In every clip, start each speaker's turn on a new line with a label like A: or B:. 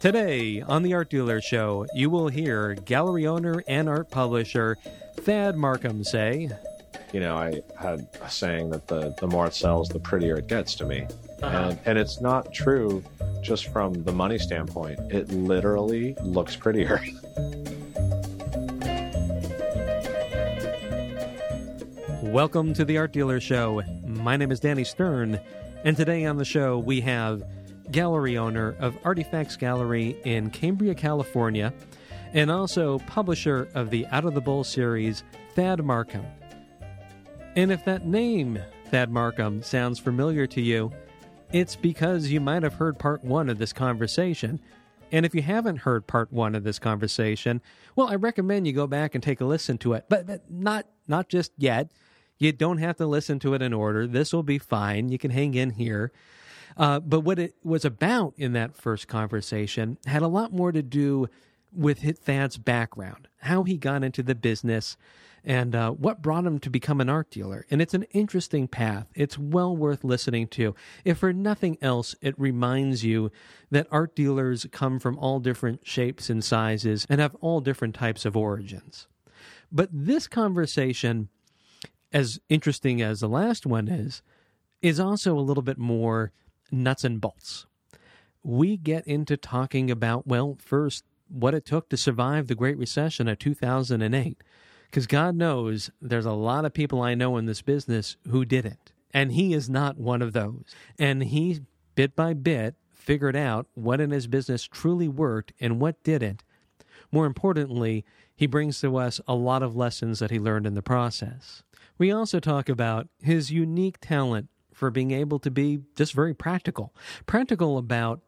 A: Today on the Art Dealer Show, you will hear gallery owner and art publisher Thad Markham say,
B: You know, I had a saying that the, the more it sells, the prettier it gets to me. Uh-huh. And, and it's not true just from the money standpoint. It literally looks prettier.
A: Welcome to the Art Dealer Show. My name is Danny Stern, and today on the show we have gallery owner of Artifacts Gallery in Cambria, California, and also publisher of the Out of the Bowl series, Thad Markham. And if that name, Thad Markham, sounds familiar to you, it's because you might have heard part one of this conversation. And if you haven't heard part one of this conversation, well, I recommend you go back and take a listen to it, but, but not not just yet. You don't have to listen to it in order. This will be fine. You can hang in here. Uh, but what it was about in that first conversation had a lot more to do with Thad's background, how he got into the business, and uh, what brought him to become an art dealer. And it's an interesting path. It's well worth listening to. If for nothing else, it reminds you that art dealers come from all different shapes and sizes and have all different types of origins. But this conversation as interesting as the last one is, is also a little bit more nuts and bolts. We get into talking about, well, first, what it took to survive the Great Recession of 2008. Because God knows there's a lot of people I know in this business who didn't. And he is not one of those. And he, bit by bit, figured out what in his business truly worked and what didn't. More importantly, he brings to us a lot of lessons that he learned in the process. We also talk about his unique talent for being able to be just very practical. Practical about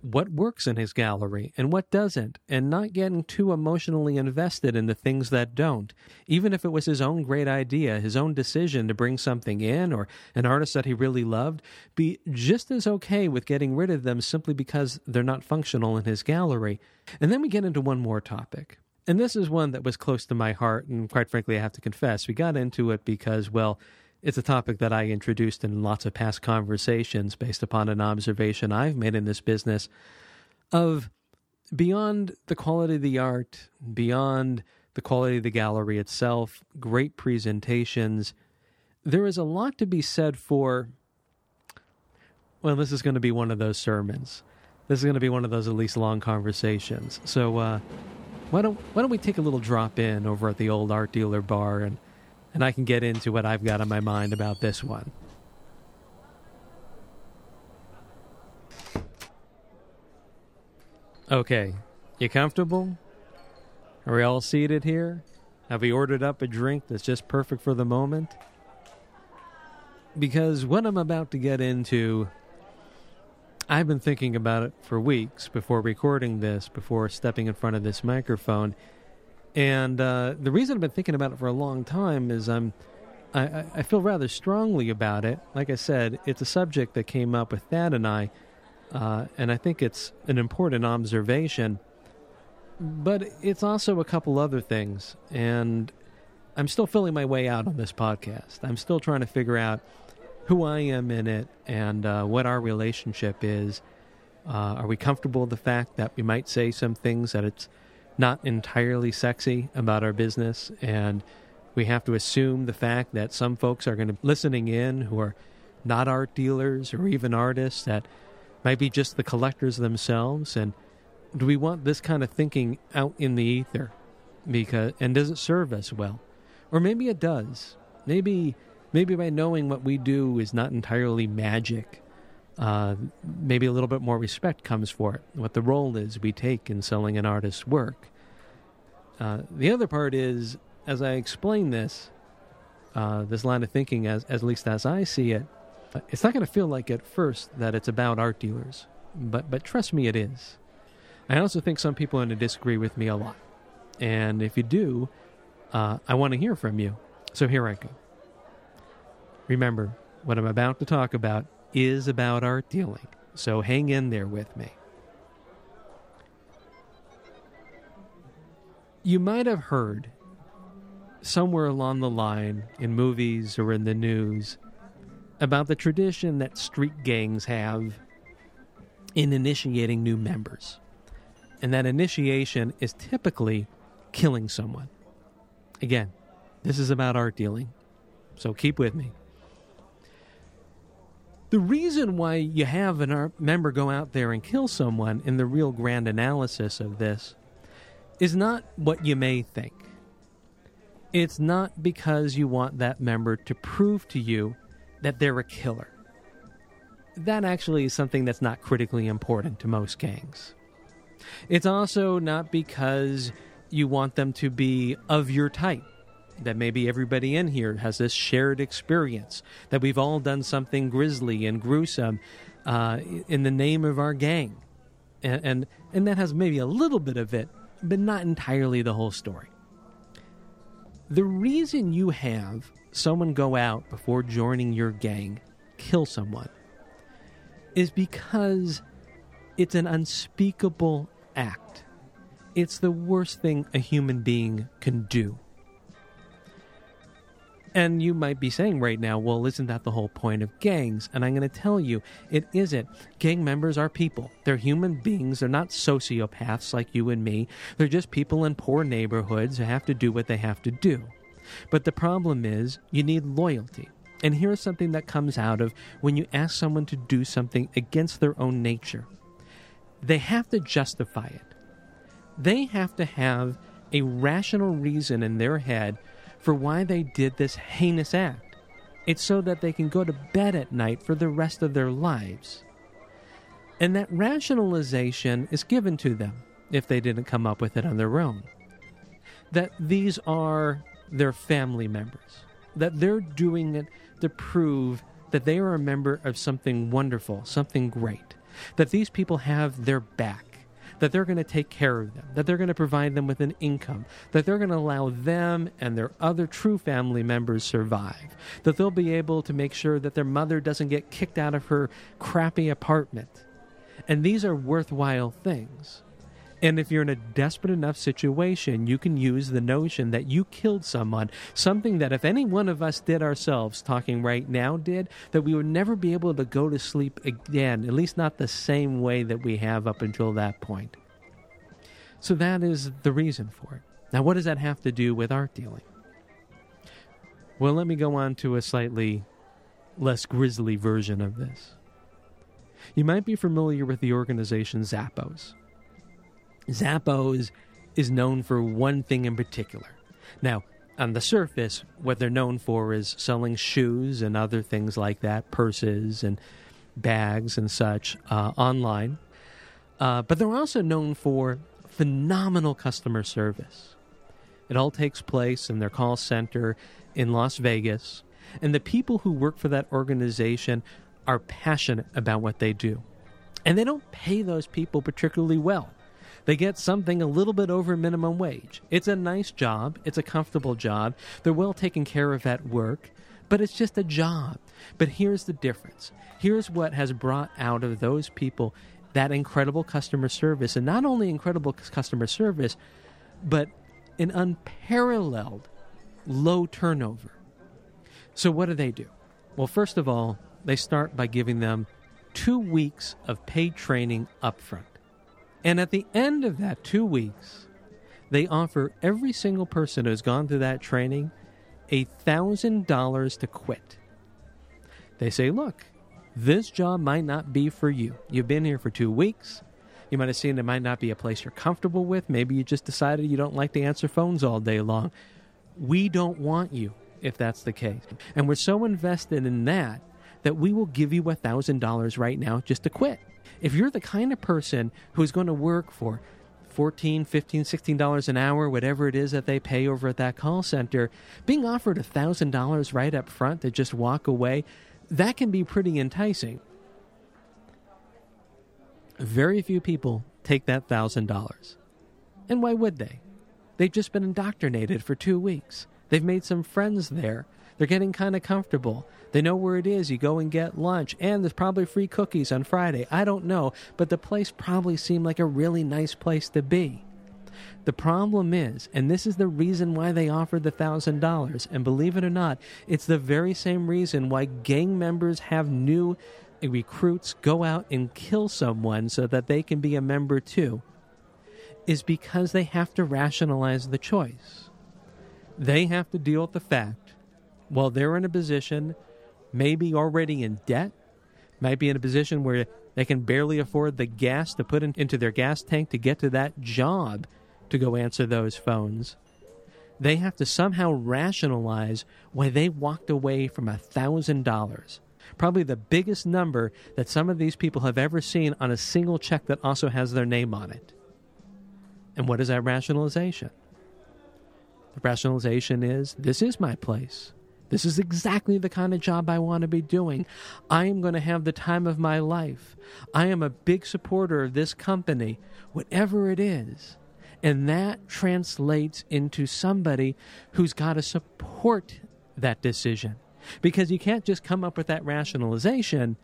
A: what works in his gallery and what doesn't, and not getting too emotionally invested in the things that don't. Even if it was his own great idea, his own decision to bring something in, or an artist that he really loved, be just as okay with getting rid of them simply because they're not functional in his gallery. And then we get into one more topic. And this is one that was close to my heart, and quite frankly, I have to confess, we got into it because, well, it's a topic that I introduced in lots of past conversations based upon an observation I've made in this business of beyond the quality of the art, beyond the quality of the gallery itself, great presentations, there is a lot to be said for. Well, this is going to be one of those sermons. This is going to be one of those at least long conversations. So, uh, why don't why don't we take a little drop in over at the old art dealer bar and and I can get into what I've got on my mind about this one. Okay, you comfortable? Are we all seated here? Have we ordered up a drink that's just perfect for the moment? Because what I'm about to get into I've been thinking about it for weeks before recording this, before stepping in front of this microphone. And uh, the reason I've been thinking about it for a long time is I'm, I, I feel rather strongly about it. Like I said, it's a subject that came up with Thad and I, uh, and I think it's an important observation. But it's also a couple other things, and I'm still filling my way out on this podcast. I'm still trying to figure out who I am in it and uh, what our relationship is. Uh, are we comfortable with the fact that we might say some things that it's not entirely sexy about our business, and we have to assume the fact that some folks are going to be listening in who are not art dealers or even artists that might be just the collectors themselves, and do we want this kind of thinking out in the ether? Because and does it serve us well, or maybe it does? Maybe maybe by knowing what we do is not entirely magic, uh, maybe a little bit more respect comes for it, what the role is we take in selling an artist's work. Uh, the other part is, as I explain this, uh, this line of thinking, as, as at least as I see it, it's not going to feel like at first that it's about art dealers, but but trust me, it is. I also think some people are going to disagree with me a lot, and if you do, uh, I want to hear from you. So here I go. Remember, what I'm about to talk about is about art dealing, so hang in there with me. You might have heard somewhere along the line in movies or in the news about the tradition that street gangs have in initiating new members. And that initiation is typically killing someone. Again, this is about art dealing, so keep with me. The reason why you have an art member go out there and kill someone in the real grand analysis of this is not what you may think. It's not because you want that member to prove to you that they're a killer. That actually is something that's not critically important to most gangs. It's also not because you want them to be of your type. That maybe everybody in here has this shared experience, that we've all done something grisly and gruesome uh, in the name of our gang. And, and, and that has maybe a little bit of it, but not entirely the whole story. The reason you have someone go out before joining your gang, kill someone, is because it's an unspeakable act. It's the worst thing a human being can do. And you might be saying right now, well, isn't that the whole point of gangs? And I'm going to tell you, it isn't. Gang members are people. They're human beings. They're not sociopaths like you and me. They're just people in poor neighborhoods who have to do what they have to do. But the problem is, you need loyalty. And here's something that comes out of when you ask someone to do something against their own nature they have to justify it. They have to have a rational reason in their head for why they did this heinous act. It's so that they can go to bed at night for the rest of their lives. And that rationalization is given to them if they didn't come up with it on their own. That these are their family members, that they're doing it to prove that they are a member of something wonderful, something great, that these people have their back, that they're going to take care of them, that they're going to provide them with an income, that they're going to allow them and their other true family members survive, that they'll be able to make sure that their mother doesn't get kicked out of her crappy apartment. And these are worthwhile things. And if you're in a desperate enough situation, you can use the notion that you killed someone, something that if any one of us did ourselves, talking right now, did, that we would never be able to go to sleep again, at least not the same way that we have up until that point. So that is the reason for it. Now, what does that have to do with art dealing? Well, let me go on to a slightly less grisly version of this. You might be familiar with the organization Zappos. Zappos is known for one thing in particular. Now, on the surface, what they're known for is selling shoes and other things like that, purses and bags and such uh, online. Uh, but they're also known for phenomenal customer service. It all takes place in their call center in Las Vegas, and the people who work for that organization are passionate about what they do. And they don't pay those people particularly well. They get something a little bit over minimum wage. It's a nice job, it's a comfortable job, they're well taken care of at work, but it's just a job. But here's the difference. Here's what has brought out of those people that incredible customer service, and not only incredible customer service, but an unparalleled low turnover. So, what do they do? Well, first of all, they start by giving them two weeks of paid training upfront. And at the end of that two weeks, they offer every single person who's gone through that training a $1,000 to quit. They say, look, this job might not be for you. You've been here for two weeks. You might have seen it might not be a place you're comfortable with. Maybe you just decided you don't like to answer phones all day long. We don't want you if that's the case. And we're so invested in that that we will give you a $1,000 right now just to quit. If you're the kind of person who's going to work for 14 15 16 dollars an hour whatever it is that they pay over at that call center being offered a thousand dollars right up front to just walk away that can be pretty enticing. Very few people take that thousand dollars. And why would they? They've just been indoctrinated for two weeks. They've made some friends there they're getting kind of comfortable. They know where it is. You go and get lunch, and there's probably free cookies on Friday. I don't know, but the place probably seemed like a really nice place to be. The problem is, and this is the reason why they offered the thousand dollars, and believe it or not, it's the very same reason why gang members have new recruits go out and kill someone so that they can be a member too. is because they have to rationalize the choice. They have to deal with the fact while they're in a position, maybe already in debt, might be in a position where they can barely afford the gas to put in, into their gas tank to get to that job to go answer those phones. They have to somehow rationalize why they walked away from a thousand dollars. Probably the biggest number that some of these people have ever seen on a single check that also has their name on it. And what is that rationalization? The rationalization is this is my place. This is exactly the kind of job I want to be doing. I am going to have the time of my life. I am a big supporter of this company, whatever it is. And that translates into somebody who's got to support that decision. Because you can't just come up with that rationalization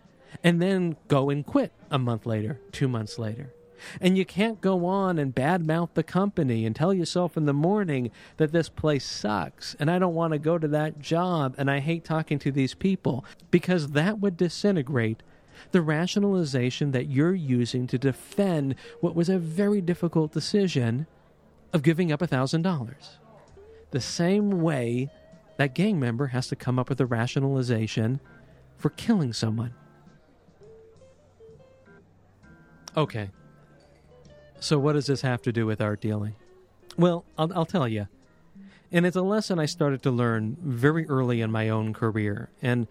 A: and then go and quit a month later, two months later. And you can't go on and badmouth the company and tell yourself in the morning that this place sucks and I don't want to go to that job and I hate talking to these people because that would disintegrate the rationalization that you're using to defend what was a very difficult decision of giving up a $1,000. The same way that gang member has to come up with a rationalization for killing someone. Okay, so, what does this have to do with art dealing? Well, I'll, I'll tell you. And it's a lesson I started to learn very early in my own career, and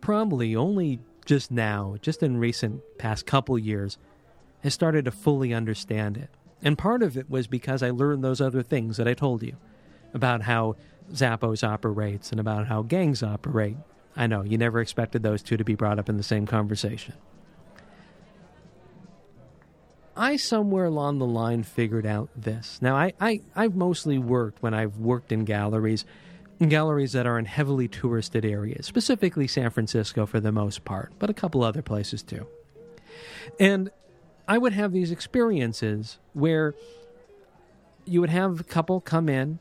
A: probably only just now, just in recent past couple years, has started to fully understand it. And part of it was because I learned those other things that I told you about how Zappos operates and about how gangs operate. I know, you never expected those two to be brought up in the same conversation. I somewhere along the line figured out this. Now, I, I, I've mostly worked when I've worked in galleries, galleries that are in heavily touristed areas, specifically San Francisco for the most part, but a couple other places too. And I would have these experiences where you would have a couple come in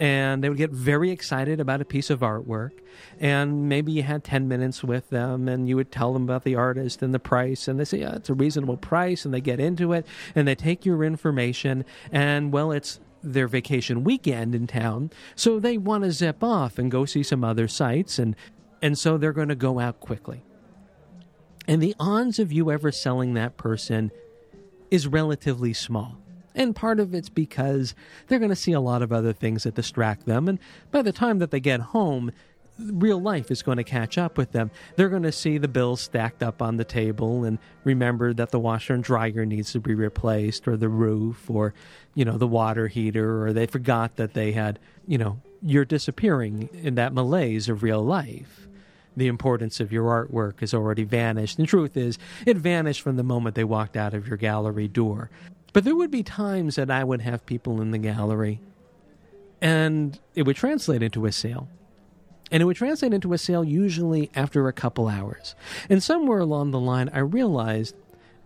A: and they would get very excited about a piece of artwork and maybe you had 10 minutes with them and you would tell them about the artist and the price and they say yeah it's a reasonable price and they get into it and they take your information and well it's their vacation weekend in town so they want to zip off and go see some other sites and and so they're going to go out quickly. And the odds of you ever selling that person is relatively small and part of it's because they're going to see a lot of other things that distract them. And by the time that they get home, real life is going to catch up with them. They're going to see the bills stacked up on the table and remember that the washer and dryer needs to be replaced or the roof or, you know, the water heater or they forgot that they had, you know, you're disappearing in that malaise of real life. The importance of your artwork has already vanished. The truth is, it vanished from the moment they walked out of your gallery door. But there would be times that I would have people in the gallery and it would translate into a sale. And it would translate into a sale usually after a couple hours. And somewhere along the line, I realized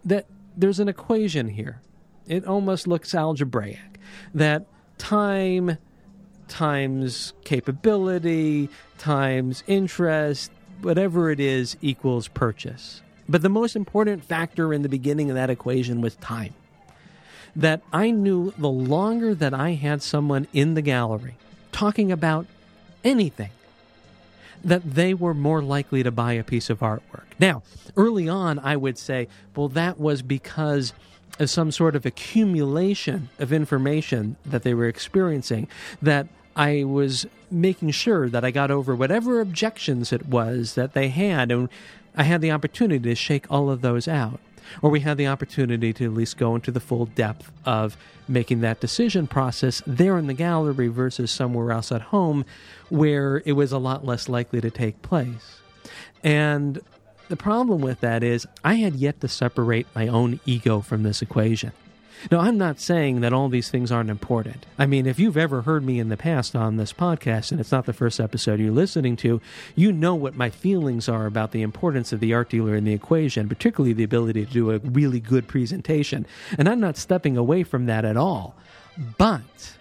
A: that there's an equation here. It almost looks algebraic that time times capability times interest, whatever it is, equals purchase. But the most important factor in the beginning of that equation was time that I knew the longer that I had someone in the gallery talking about anything, that they were more likely to buy a piece of artwork. Now, early on, I would say, well, that was because of some sort of accumulation of information that they were experiencing, that I was making sure that I got over whatever objections it was that they had, and I had the opportunity to shake all of those out or we had the opportunity to at least go into the full depth of making that decision process there in the gallery versus somewhere else at home where it was a lot less likely to take place. And the problem with that is I had yet to separate my own ego from this equation. Now, I'm not saying that all these things aren't important. I mean, if you've ever heard me in the past on this podcast, and it's not the first episode you're listening to, you know what my feelings are about the importance of the art dealer in the equation, particularly the ability to do a really good presentation. And I'm not stepping away from that at all. But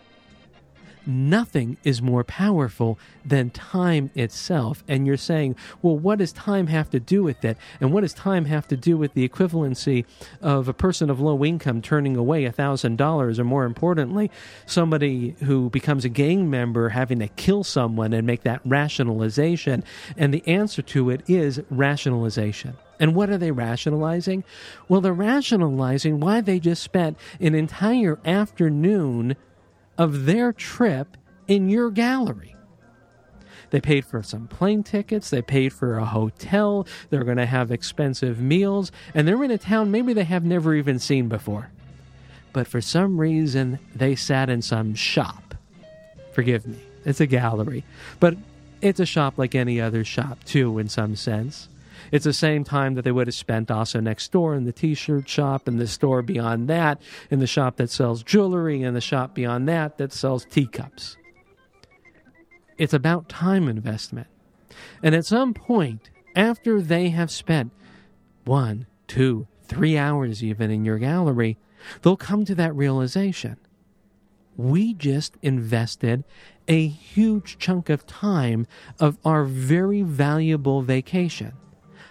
A: nothing is more powerful than time itself. And you're saying, well, what does time have to do with it? And what does time have to do with the equivalency of a person of low income turning away $1,000, or more importantly, somebody who becomes a gang member having to kill someone and make that rationalization? And the answer to it is rationalization. And what are they rationalizing? Well, they're rationalizing why they just spent an entire afternoon of their trip in your gallery. They paid for some plane tickets, they paid for a hotel, they're going to have expensive meals, and they're in a town maybe they have never even seen before. But for some reason, they sat in some shop. Forgive me, it's a gallery. But it's a shop like any other shop, too, in some sense. It's the same time that they would have spent also next door in the t shirt shop, and the store beyond that, in the shop that sells jewelry, and the shop beyond that that sells teacups. It's about time investment. And at some point, after they have spent one, two, three hours even in your gallery, they'll come to that realization. We just invested a huge chunk of time of our very valuable vacation.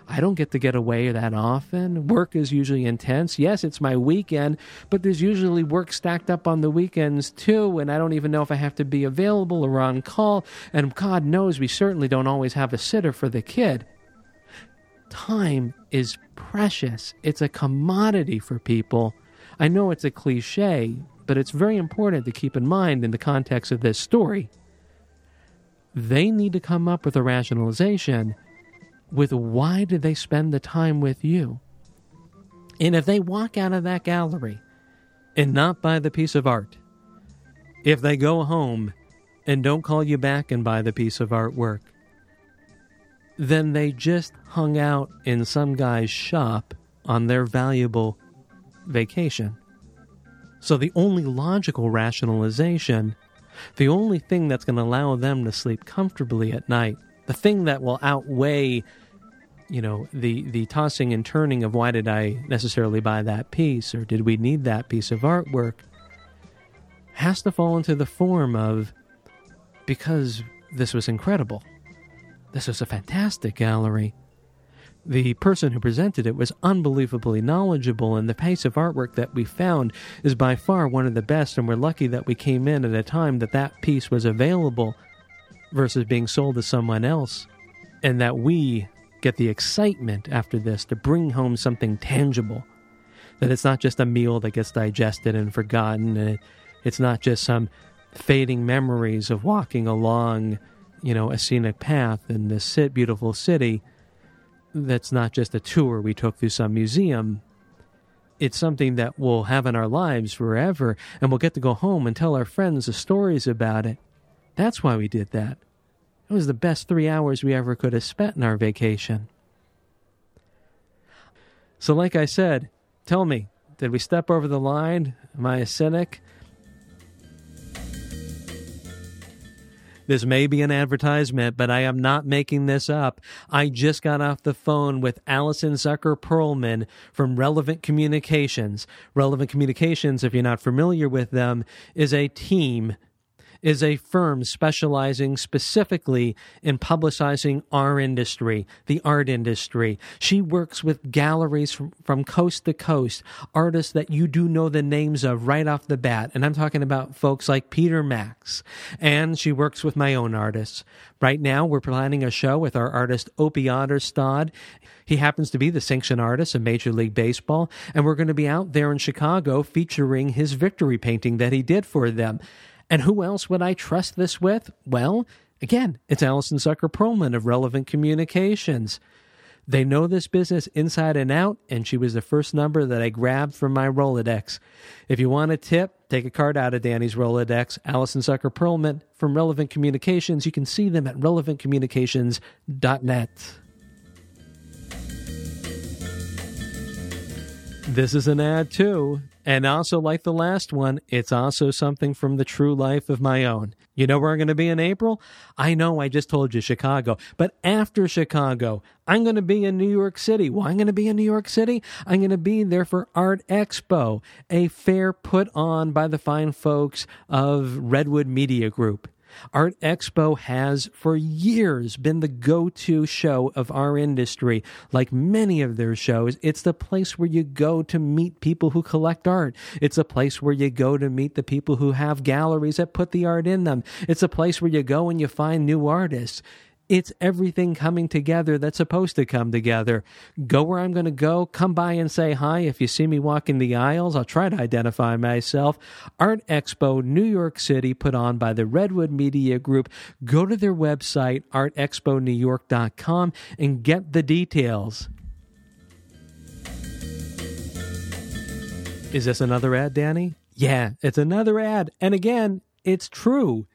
A: I don't get to get away that often. Work is usually intense. Yes, it's my weekend, but there's usually work stacked up on the weekends too, and I don't even know if I have to be available or on call. And God knows we certainly don't always have a sitter for the kid. Time is precious, it's a commodity for people. I know it's a cliche, but it's very important to keep in mind in the context of this story. They need to come up with a rationalization with why did they spend the time with you? And if they walk out of that gallery and not buy the piece of art, if they go home and don't call you back and buy the piece of artwork, then they just hung out in some guy's shop on their valuable vacation. So the only logical rationalization, the only thing that's going to allow them to sleep comfortably at night, the thing that will outweigh you know the the tossing and turning of why did I necessarily buy that piece or did we need that piece of artwork has to fall into the form of because this was incredible. This was a fantastic gallery. The person who presented it was unbelievably knowledgeable, and the piece of artwork that we found is by far one of the best. And we're lucky that we came in at a time that that piece was available versus being sold to someone else, and that we get the excitement after this to bring home something tangible. That it's not just a meal that gets digested and forgotten, and it, it's not just some fading memories of walking along, you know, a scenic path in this beautiful city. That's not just a tour we took through some museum. It's something that we'll have in our lives forever, and we'll get to go home and tell our friends the stories about it. That's why we did that. It was the best three hours we ever could have spent in our vacation. So, like I said, tell me, did we step over the line? Am I a cynic? This may be an advertisement, but I am not making this up. I just got off the phone with Allison Zucker Perlman from Relevant Communications. Relevant Communications, if you're not familiar with them, is a team is a firm specializing specifically in publicizing our industry, the art industry. She works with galleries from, from coast to coast, artists that you do know the names of right off the bat. And I'm talking about folks like Peter Max. And she works with my own artists. Right now, we're planning a show with our artist Opie Otterstad. He happens to be the sanction artist of Major League Baseball, and we're going to be out there in Chicago featuring his victory painting that he did for them. And who else would I trust this with? Well, again, it's Allison Zucker Perlman of Relevant Communications. They know this business inside and out, and she was the first number that I grabbed from my Rolodex. If you want a tip, take a card out of Danny's Rolodex. Allison Zucker Perlman from Relevant Communications. You can see them at relevantcommunications.net. This is an ad too. And also, like the last one, it's also something from the true life of my own. You know where I'm going to be in April? I know I just told you Chicago, but after Chicago, I'm going to be in New York City. Why I'm going to be in New York City? I'm going to be there for Art Expo, a fair put on by the fine folks of Redwood Media Group. Art Expo has for years been the go to show of our industry. Like many of their shows, it's the place where you go to meet people who collect art. It's a place where you go to meet the people who have galleries that put the art in them. It's a place where you go and you find new artists. It's everything coming together that's supposed to come together. Go where I'm going to go. Come by and say hi. If you see me walking the aisles, I'll try to identify myself. Art Expo, New York City, put on by the Redwood Media Group. Go to their website, artexponewyork.com, and get the details. Is this another ad, Danny? Yeah, it's another ad. And again, it's true.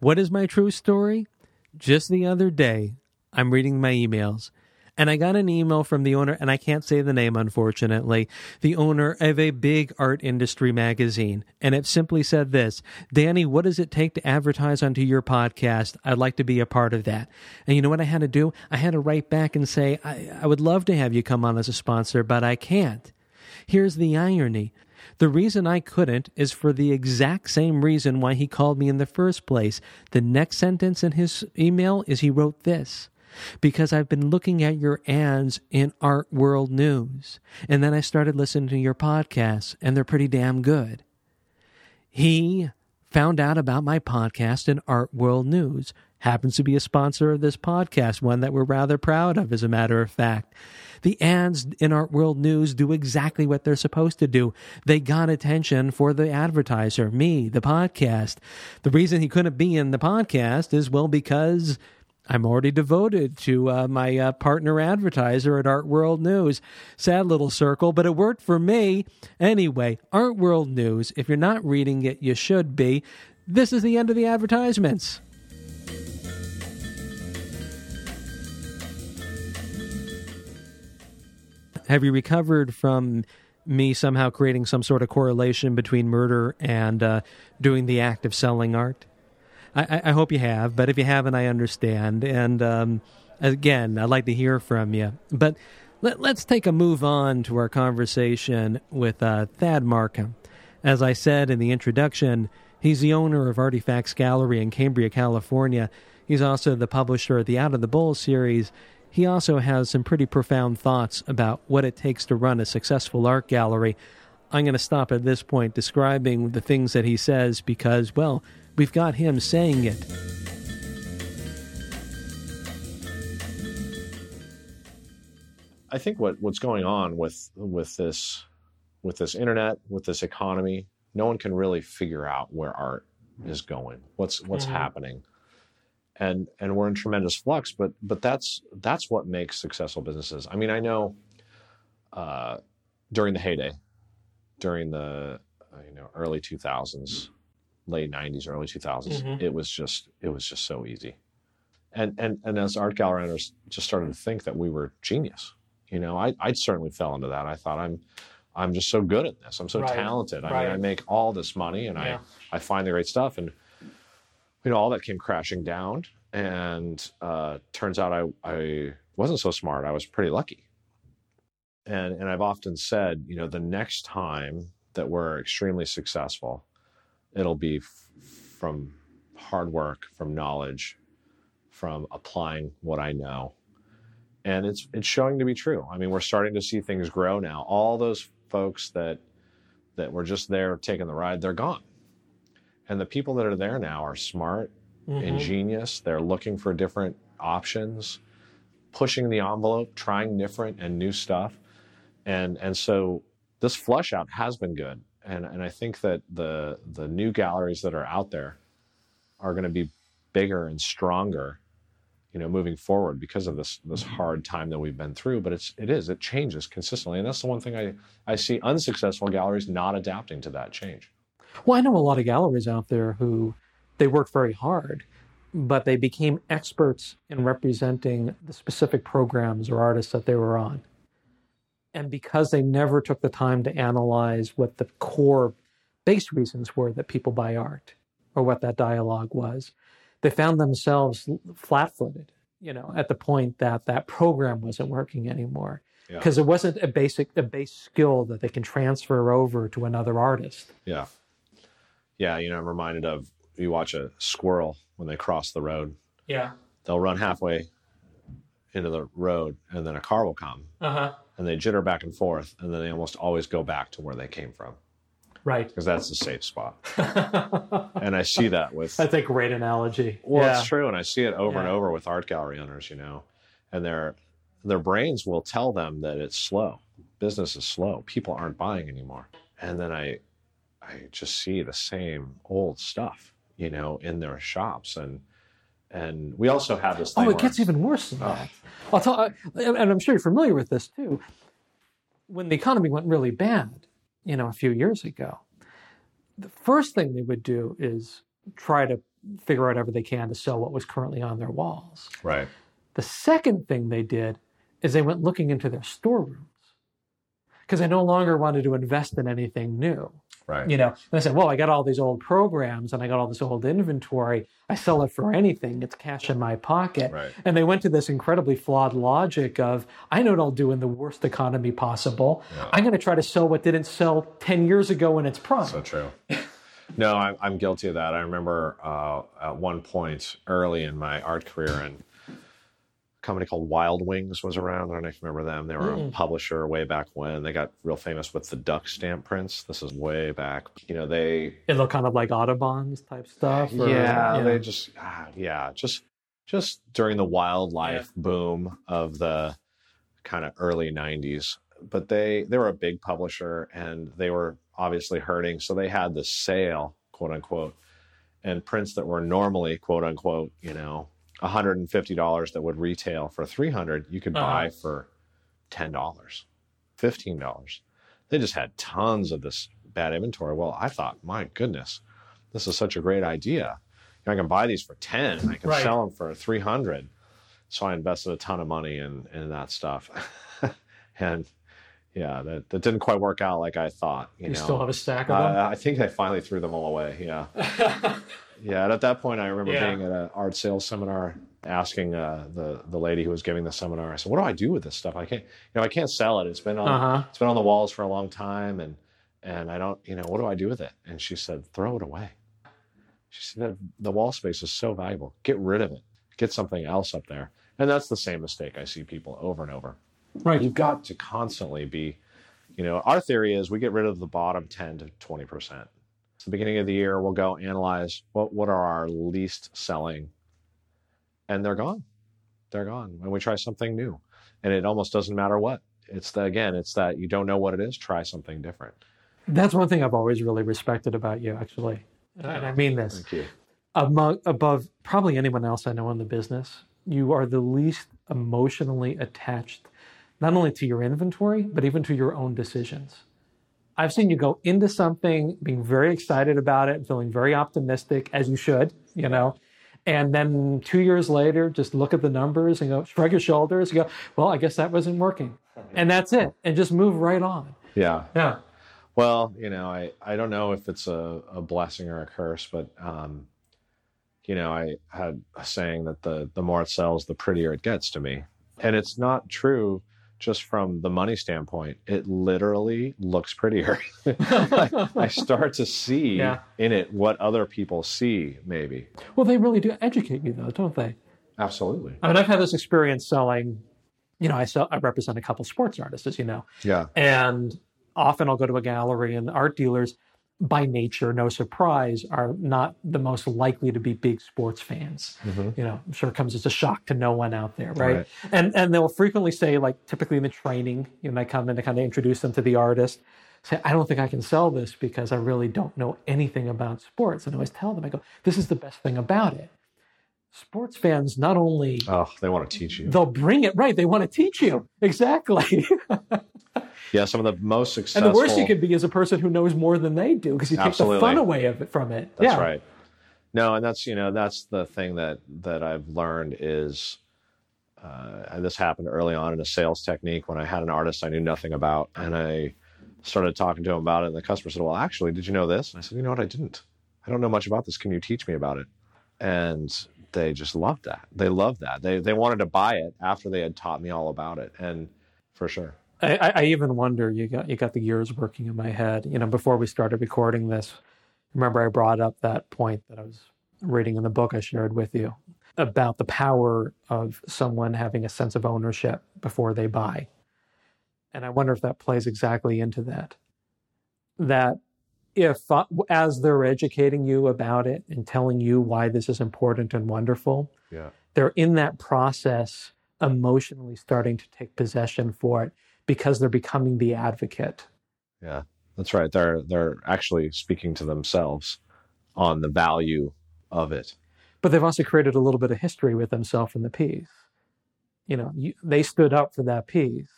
A: What is my true story? Just the other day, I'm reading my emails, and I got an email from the owner, and I can't say the name, unfortunately, the owner of a big art industry magazine. And it simply said this Danny, what does it take to advertise onto your podcast? I'd like to be a part of that. And you know what I had to do? I had to write back and say, I, I would love to have you come on as a sponsor, but I can't. Here's the irony the reason I couldn't is for the exact same reason why he called me in the first place. The next sentence in his email is he wrote this because I've been looking at your ads in Art World News. And then I started listening to your podcasts, and they're pretty damn good. He found out about my podcast in Art World News. Happens to be a sponsor of this podcast, one that we're rather proud of, as a matter of fact. The ads in Art World News do exactly what they're supposed to do. They got attention for the advertiser, me, the podcast. The reason he couldn't be in the podcast is, well, because I'm already devoted to uh, my uh, partner advertiser at Art World News. Sad little circle, but it worked for me. Anyway, Art World News, if you're not reading it, you should be. This is the end of the advertisements. Have you recovered from me somehow creating some sort of correlation between murder and uh, doing the act of selling art? I, I, hope you have, but if you haven't, I understand. And um, again, I'd like to hear from you. But let, us take a move on to our conversation with uh, Thad Markham. As I said in the introduction, he's the owner of Artifacts Gallery in Cambria, California. He's also the publisher of the Out of the Bowl series he also has some pretty profound thoughts about what it takes to run a successful art gallery. I'm going to stop at this point describing the things that he says because, well, we've got him saying it.
B: I think what, what's going on with with this with this internet, with this economy, no one can really figure out where art is going. What's what's mm-hmm. happening and and we're in tremendous flux. But but that's that's what makes successful businesses. I mean, I know uh, during the heyday, during the uh, you know early two thousands, late nineties, early two thousands, mm mm-hmm. it was just it was just so easy. And and and as art gallery owners just started to think that we were genius. You know, I I certainly fell into that. I thought I'm I'm just so good at this. I'm so right. talented. I right. mean, I make all this money and yeah. I I find the great stuff and you know, all that came crashing down. And uh, turns out I, I wasn't so smart. I was pretty lucky. And, and I've often said, you know, the next time that we're extremely successful, it'll be f- from hard work, from knowledge, from applying what I know. And it's it's showing to be true. I mean, we're starting to see things grow now. All those folks that that were just there taking the ride, they're gone. And the people that are there now are smart, mm-hmm. ingenious. They're looking for different options, pushing the envelope, trying different and new stuff. And and so this flush out has been good. And and I think that the the new galleries that are out there are going to be bigger and stronger you know moving forward because of this this mm-hmm. hard time that we've been through but it's it is it changes consistently and that's the one thing i i see unsuccessful galleries not adapting to that change
A: well, I know a lot of galleries out there who they worked very hard, but they became experts in representing the specific programs or artists that they were on. And because they never took the time to analyze what the core base reasons were that people buy art or what that dialogue was, they found themselves flat footed, you know, at the point that that program wasn't working anymore.
B: Yeah.
A: Because it wasn't a basic, a base skill that they can transfer over to another artist.
B: Yeah. Yeah. You know, I'm reminded of you watch a squirrel when they cross the road,
A: Yeah.
B: they'll run halfway into the road and then a car will come
A: Uh huh.
B: and they jitter back and forth and then they almost always go back to where they came from
A: Right.
B: because that's the safe spot. And I see that with That's
A: a great analogy.
B: Well,
A: yeah.
B: it's true, and I see it over and over with art gallery owners. You know, and their their brains will tell them that it's slow. Business is slow. People aren't buying anymore. And then I I just see the same old stuff, you know, in their shops, and and we also have this. Oh, thing
A: Oh, it gets even worse than
B: Oh.
A: that. I'll tell, and I'm sure you're familiar with this too. When the economy went really bad, you know, a few years ago, the first thing they would do is try to figure out whatever they can to sell what was currently on their walls.
B: right.
A: The second thing they did is they went looking into their storerooms because I no longer wanted to invest in anything new.
B: Right.
A: You know, and I said, well, I got all these old programs and I got all this old inventory. I sell it for anything. It's cash in my pocket.
B: Right.
A: And they went to this incredibly flawed logic of, I know what I'll do in the worst economy possible.
B: Yeah.
A: I'm going to try to sell what didn't sell 10 years ago in its prime.
B: So true. No, I'm, I'm guilty of that. I remember uh, at one point early in my art career, and company called Wild Wings was around. I don't know if you remember them. They were a
A: Mm.
B: publisher way back when. They got real famous with the duck stamp prints. This is way back. You know, they
A: it looked kind of like Audubon's type stuff. or-
B: yeah, they just ah, yeah, just just during the wildlife boom of the kind of early 90s. But they they were a big publisher and they were obviously hurting, so they had the sale, quote unquote, and prints that were normally quote unquote, you know, $150 that would retail for 300, you could buy
A: Uh-huh.
B: for $10, $15. They just had tons of this bad inventory. Well, I thought, my goodness, this is such a great idea. I can buy these for 10 and I can
A: Right.
B: sell them for 300. So I invested a ton of money in, in that stuff. and yeah, that, that didn't quite work out like I thought. You,
A: You,
B: know,
A: still have a stack of them?
B: uh, I think I finally threw them all away. Yeah. Yeah, and at that point, I remember
A: Yeah.
B: being at an art sales seminar, asking uh, the the lady who was giving the seminar. I said, "What do I do with this stuff? I can't, you know, I can't sell it. It's been on,
A: uh-huh.
B: it's been on the walls for a long time, and and I don't, you know, what do I do with it?" And she said, "Throw it away." She said, "The wall space is so valuable. Get rid of it. Get something else up there." And that's the same mistake I see people over and over.
A: Right.
B: You've got to constantly be, you know, our theory is we get rid of the bottom 10 to 20%. The beginning of the year, we'll go analyze what, what are our least selling, and they're gone. They're gone. And we try something new. And it almost doesn't matter what. It's the, again, it's that you don't know what it is, try something different.
A: That's one thing I've always really respected about you, actually. And I mean this.
B: Thank you.
A: Among, above probably anyone else I know in the business, you are the least emotionally attached, not only to your inventory, but even to your own decisions. I've seen you go into something being very excited about it, feeling very optimistic, as you should, you know. And then two years later, just look at the numbers and go, shrug your shoulders and go, well, I guess that wasn't working. And that's it. And just move right on.
B: Yeah.
A: Yeah.
B: Well, you know, I, I don't know if it's a, a blessing or a curse, but, um, you know, I had a saying that the, the more it sells, the prettier it gets to me. And it's not true just from the money standpoint. It literally looks prettier. I, I start to see
A: Yeah.
B: in it what other people see, maybe.
A: Well, they really do educate you, though, don't they?
B: Absolutely.
A: I mean, I've had this experience selling. You know, I sell. I represent a couple sports artists, as you know,
B: Yeah.
A: and often I'll go to a gallery, and art dealers, by nature, no surprise, are not the most likely to be big sports fans.
B: Mhm.
A: You know, I'm sure it comes as a shock to no one out there, right?
B: Right.
A: And and they'll frequently say, like, typically in the training, you know, I come in to kind of introduce them to the artist. Say, I don't think I can sell this because I really don't know anything about sports. And I always tell them, I go, this is the best thing about it. Sports fans not only
B: Oh, they want to teach you.
A: they'll bring it right, they want to teach you exactly.
B: Yeah, some of the most successful.
A: and the worst you could be is a person who knows more than they do because you take
B: Absolutely.
A: the fun away of it from it.
B: That's
A: yeah.
B: right. No, and that's you know that's the thing that that I've learned is uh, this happened early on in a sales technique when I had an artist I knew nothing about, and I started talking to him about it. And the customer said, "Well, actually, did you know this?" And I said, "You know what? I didn't. I don't know much about this. Can you teach me about it?" And they just loved that. They loved that. They they wanted to buy it after they had taught me all about it, and for sure.
A: I, I even wonder you got you got the gears working in my head. You know, before we started recording this, remember I brought up that point that I was reading in the book I shared with you about the power of someone having a sense of ownership before they buy. And I wonder if that plays exactly into that. That if, uh, as they're educating you about it and telling you why this is important and wonderful,
B: Yeah.
A: they're in that process emotionally starting to take possession for it because they're becoming the advocate.
B: Yeah. That's right. They're they're actually speaking to themselves on the value of it.
A: But they've also created a little bit of history with themselves in the piece. You know, you, they stood up for that piece.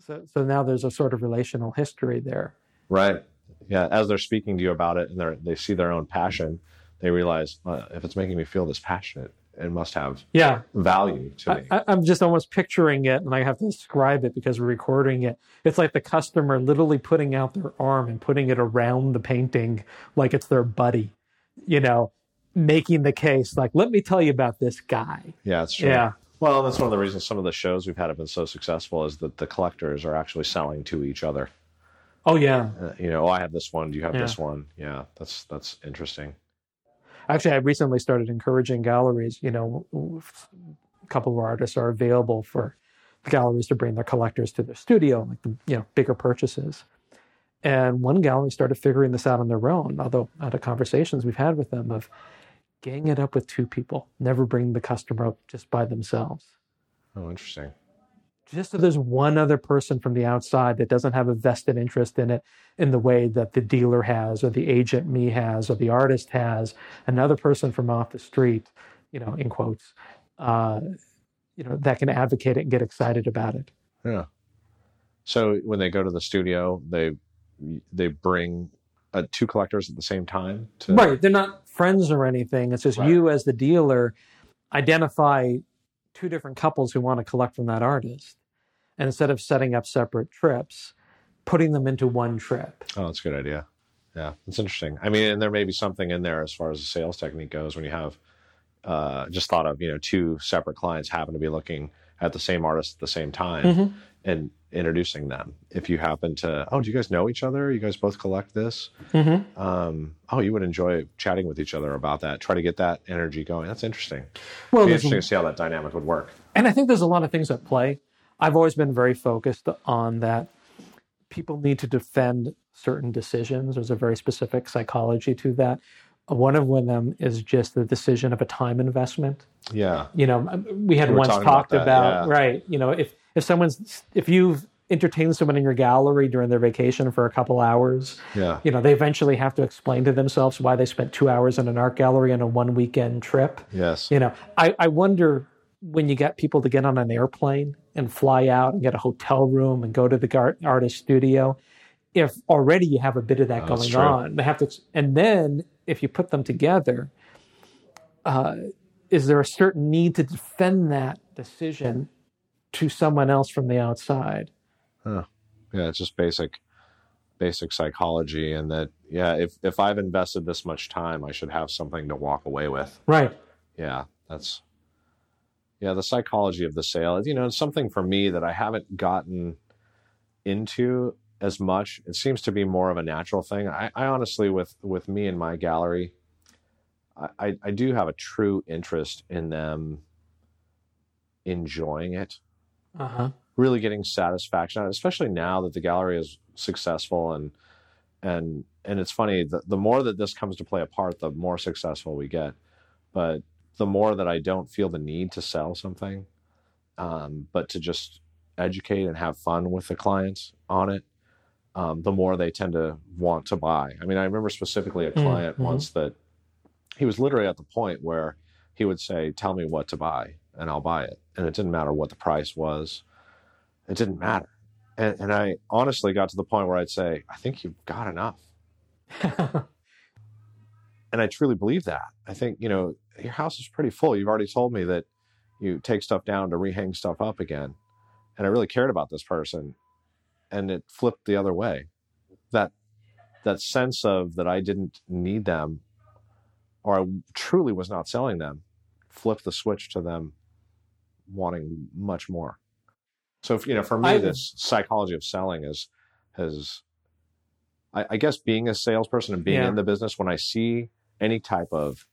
A: So, so now there's a sort of relational history there.
B: Right. Yeah. As they're speaking to you about it and they they see their own passion, they realize uh, if it's making me feel this passionate, it must have
A: Yeah,
B: value to me.
A: I, I'm just almost picturing it, and I have to describe it because we're recording it. It's like the customer literally putting out their arm and putting it around the painting like it's their buddy, you know, making the case like, let me tell you about this guy.
B: yeah, it's true.
A: Yeah.
B: Well, that's one of the reasons some of the shows we've had have been so successful is that the collectors are actually selling to each other.
A: Oh, yeah.
B: Uh, you know, oh, I have this one. Do you have
A: Yeah.
B: this one? Yeah, that's that's interesting.
A: Actually, I recently started encouraging galleries, you know, a couple of artists are available for galleries to bring their collectors to their studio, like the, you know, bigger purchases. And one gallery started figuring this out on their own, although out of conversations we've had with them of gang it up with two people, never bring the customer up just by themselves.
B: Oh, interesting.
A: Just so there's one other person from the outside that doesn't have a vested interest in it in the way that the dealer has, or the agent me has, or the artist has, another person from off the street, you know, in quotes, uh, you know, that can advocate it and get excited about it.
B: Yeah. So when they go to the studio, they they bring uh, two collectors at the same time. To,
A: Right. They're not friends or anything. It's just
B: Right.
A: you as the dealer identify two different couples who want to collect from that artist. And instead of setting up separate trips, putting them into one trip.
B: Oh, that's a good idea. Yeah, it's interesting. I mean, and there may be something in there as far as the sales technique goes when you have uh, just thought of you know two separate clients happen to be looking at the same artist at the same time
A: Mhm.
B: and introducing them. If you happen to, oh, do you guys know each other? You guys both collect this?
A: Mm-hmm.
B: Um, oh, you would enjoy chatting with each other about that. Try to get that energy going. That's interesting.
A: Well,
B: It'd be
A: there's-
B: interesting to see how that dynamic would work.
A: And I think there's a lot of things at play. I've always been very focused on that people need to defend certain decisions. There's a very specific psychology to that. One of them is just the decision of a time investment.
B: Yeah.
A: You know, um, we had
B: We
A: once
B: talking about
A: talked about,
B: yeah.
A: right. You know, if if someone's if you've entertained someone in your gallery during their vacation for a couple hours,
B: Yeah.
A: you know, they eventually have to explain to themselves why they spent two hours in an art gallery on a one weekend trip.
B: Yes.
A: You know, I, I wonder when you get people to get on an airplane and fly out and get a hotel room and go to the gar- artist studio, if already you have a bit of that
B: Oh,
A: going on, they have to, and then if you put them together, uh, is there a certain need to defend that decision to someone else from the outside?
B: Yeah, it's just basic basic psychology and that yeah, if if I've invested this much time, I should have something to walk away with.
A: Right.
B: Yeah, that's yeah, the psychology of the sale. You know, it's something for me that I haven't gotten into as much. It seems to be more of a natural thing. I, I honestly with with me and my gallery, I, I, do have a true interest in them enjoying it
A: Uh huh.
B: really getting satisfaction out especially now that the gallery is successful and and and it's funny the, the more that this comes to play a part the more successful we get but the more that i don't feel the need to sell something um, but to just educate and have fun with the clients on it um, the more they tend to want to buy i mean i remember specifically a
A: Mm,
B: client
A: mhm.
B: once that he was literally at the point where he would say tell me what to buy and i'll buy it and it didn't matter what the price was it didn't matter. And, and I honestly got to the point where I'd say, I think you've got enough. And I truly believe that. I think, you know, your house is pretty full. You've already told me that, you take stuff down to rehang stuff up again. And I really cared about this person and it flipped the other way. That that sense of that I didn't need them or I truly was not selling them flipped the switch to them wanting much more. So if, you know, for me,
A: I-
B: this psychology of selling is has I, I guess being a salesperson and being
A: Yeah.
B: in the business when I see any type of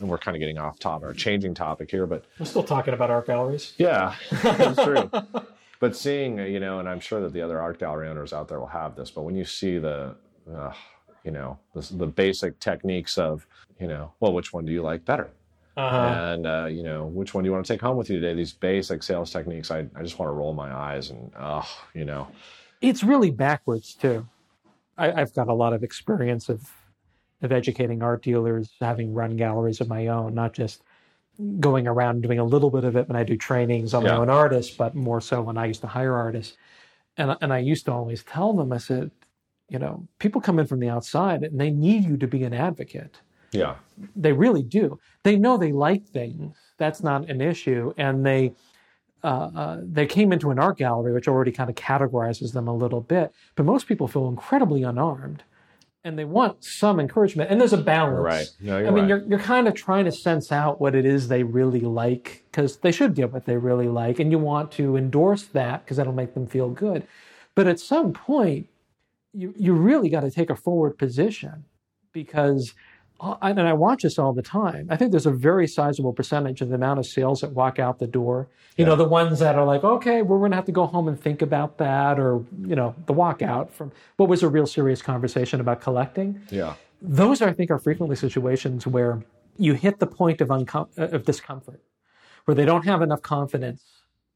B: and we're kind of getting off topic or changing topic here, but
A: We're still talking about art galleries.
B: yeah, it's true. But seeing, uh, you know, and I'm sure that the other art gallery owners out there will have this, but when you see the, uh, you know, the, the basic techniques of, you know, well, which one do you like better?
A: Uh-huh.
B: And, uh, you know, which one do you want to take home with you today? These basic sales techniques, I, I just want to roll my eyes and, oh, you know,
A: It's really backwards too. I, I've got a lot of experience of of educating art dealers, having run galleries of my own, not just going around and doing a little bit of it when I do trainings on my
B: Yeah.
A: own artists, but more so when I used to hire artists. And and I used to always tell them, I said, you know, people come in from the outside and they need you to be an advocate.
B: yeah,
A: They really do. They know they like things. That's not an issue, and they uh, uh, they came into an art gallery, which already kind of categorizes them a little bit. But most people feel incredibly unarmed, and they want some encouragement. And there's a balance.
B: right. No,
A: I mean,
B: right.
A: you're you're kind of trying to sense out what it is they really like because they should get what they really like, and you want to endorse that because that'll make them feel good. But at some point, you you really got to take a forward position because, uh, and I watch this all the time. I think there's a very sizable percentage of the amount of sales that walk out the door. You know, the ones that are like, okay, we're going to have to go home and think about that, or you know, the walkout from what was a real serious conversation about collecting.
B: Yeah,
A: those I think are frequently situations where you hit the point of uncom- uh, of discomfort, where they don't have enough confidence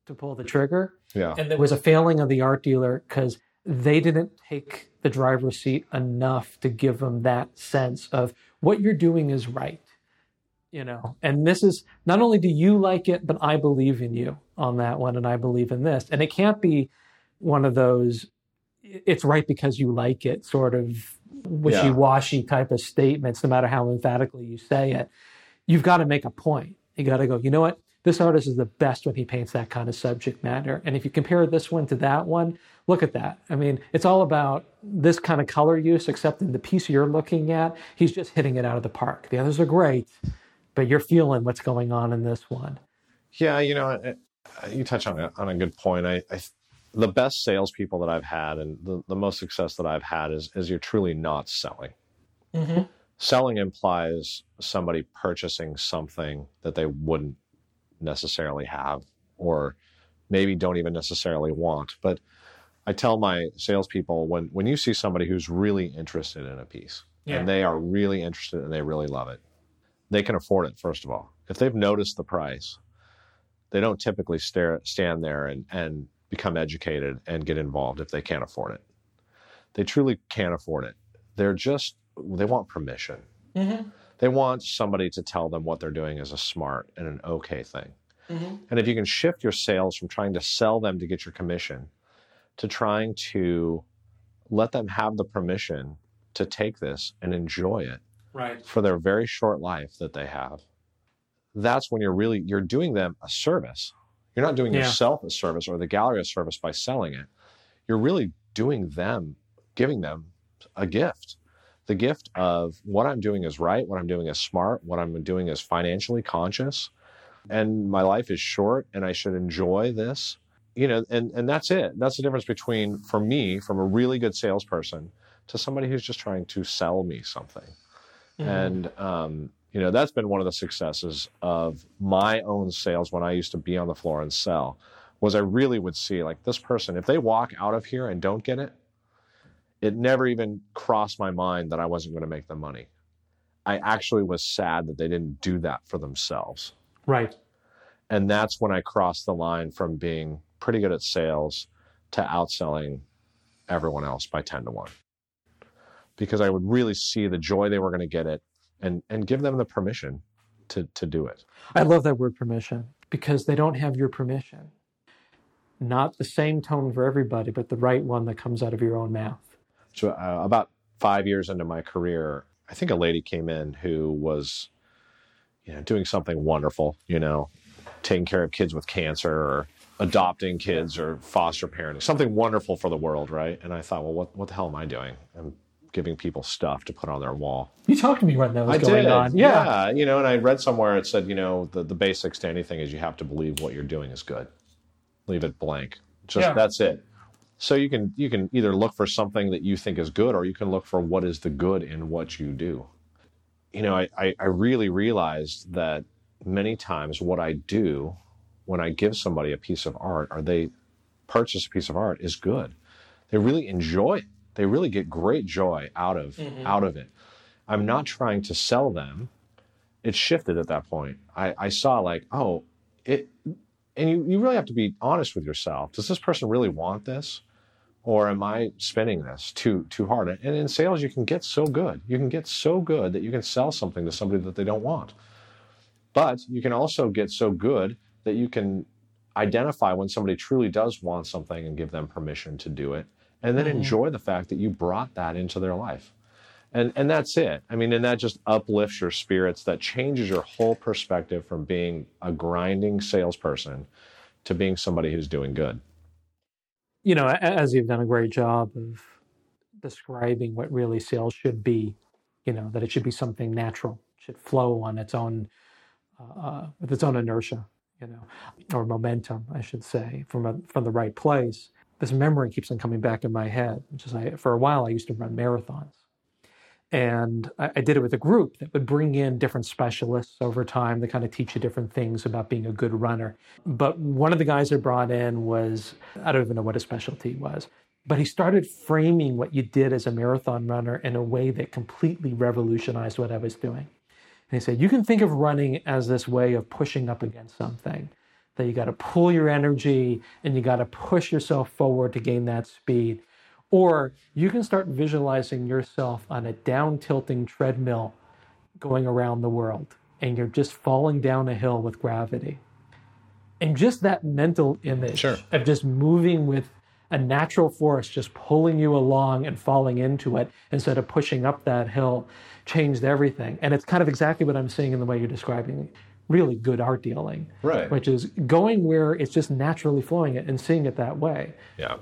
A: to pull the trigger,
B: yeah,
A: and there was a failing of the art dealer because they didn't take the driver's seat enough to give them that sense of what you're doing is right. You know, and this is not only do you like it, but I believe in you on that one, and I believe in this. And it can't be one of those it's right because you like it sort of wishy-washy type of statements no matter how emphatically you say it. You've got to make a point. You got to go you know what? This artist is the best when he paints that kind of subject matter. And if you compare this one to that one look at that i mean it's all about this kind of color use except in the piece you're looking at he's just hitting it out of the park the others are great but you're feeling what's going on in this one
B: Yeah, you know, you touch on a, on a good point. I, I the best salespeople that I've had and the, the most success that I've had is is you're truly not selling.
A: mm-hmm.
B: Selling implies somebody purchasing something that they wouldn't necessarily have, or maybe don't even necessarily want. But I tell my salespeople when when you see somebody who's really interested in a piece
A: Yeah.
B: and they are really interested and they really love it, they can afford it. First of all, if they've noticed the price, they don't typically stare, stand there and, and become educated and get involved if they can't afford it. They truly can't afford it. They're just they want permission.
A: Mm-hmm.
B: They want somebody to tell them what they're doing is a smart and an okay thing.
A: Mm-hmm.
B: And if you can shift your sales from trying to sell them to get your commission to trying to let them have the permission to take this and enjoy it
A: right
B: for their very short life that they have, that's when you're really you're doing them a service. You're not doing
A: Yeah.
B: yourself a service or the gallery a service by selling it. You're really doing them, giving them a gift. The gift of what I'm doing is right, what I'm doing is smart, what I'm doing is financially conscious, and my life is short and I should enjoy this. You know, and, and that's it. That's the difference between, for me, from a really good salesperson to somebody who's just trying to sell me something.
A: Mm-hmm.
B: And um, you know, that's been one of the successes of my own sales when I used to be on the floor and sell. Was I really would see like this person, if they walk out of here and don't get it, it never even crossed my mind that I wasn't going to make them money. I actually was sad that they didn't do that for themselves.
A: right
B: And that's when I crossed the line from being pretty good at sales to outselling everyone else by 10 to 1. Because I would really see the joy they were going to get it and, and give them the permission to, to do it.
A: I love that word permission because they don't have your permission. Not the same tone for everybody, but the right one that comes out of your own mouth.
B: So, uh, about five years into my career, I think a lady came in who was, you know, doing something wonderful, you know, taking care of kids with cancer or adopting kids or foster parenting, something wonderful for the world, right? And I thought, well, what, what the hell am I doing? I'm giving people stuff to put on their wall.
A: You talked to me when that was
B: I
A: going
B: did.
A: on. Yeah.
B: yeah. You know, and I read somewhere it said, you know, the, the basics to anything is you have to believe what you're doing is good. Leave it blank. Just
A: Yeah.
B: that's it. So you can you can either look for something that you think is good or you can look for what is the good in what you do. You know, I, I, I really realized that many times what I do when I give somebody a piece of art or they purchase a piece of art is good. They really enjoy it. They really get great joy out of mm-hmm. out of it. I'm not trying to sell them. It shifted at that point. I, I saw like, oh, it and you, you really have to be honest with yourself. Does this person really want this? Or am I spending this too too hard? And in sales you can get so good. You can get so good that you can sell something to somebody that they don't want. But you can also get so good that you can identify when somebody truly does want something and give them permission to do it and then
A: Mhm.
B: enjoy the fact that you brought that into their life. And and that's it. I mean and that just uplifts your spirits that changes your whole perspective from being a grinding salesperson to being somebody who's doing good.
A: You know, as you've done a great job of describing what really sales should be, you know, that it should be something natural, should flow on its own, uh, with its own inertia, you know, or momentum, I should say, from a, from the right place. This memory keeps on coming back in my head. Which is, I, for a while, I used to run marathons, and I, I did it with a group that would bring in different specialists over time to kind of teach you different things about being a good runner. But one of the guys I brought in was I don't even know what his specialty was, but he started framing what you did as a marathon runner in a way that completely revolutionized what I was doing. And he said, You can think of running as this way of pushing up against something, that you got to pull your energy and you got to push yourself forward to gain that speed. Or you can start visualizing yourself on a down tilting treadmill going around the world and you're just falling down a hill with gravity. And just that mental image
B: Sure.
A: of just moving with a natural force just pulling you along and falling into it instead of pushing up that hill changed everything. And it's kind of exactly what I'm seeing in the way you're describing really good art dealing,
B: right
A: which is going where it's just naturally flowing it and seeing it that way.
B: yeah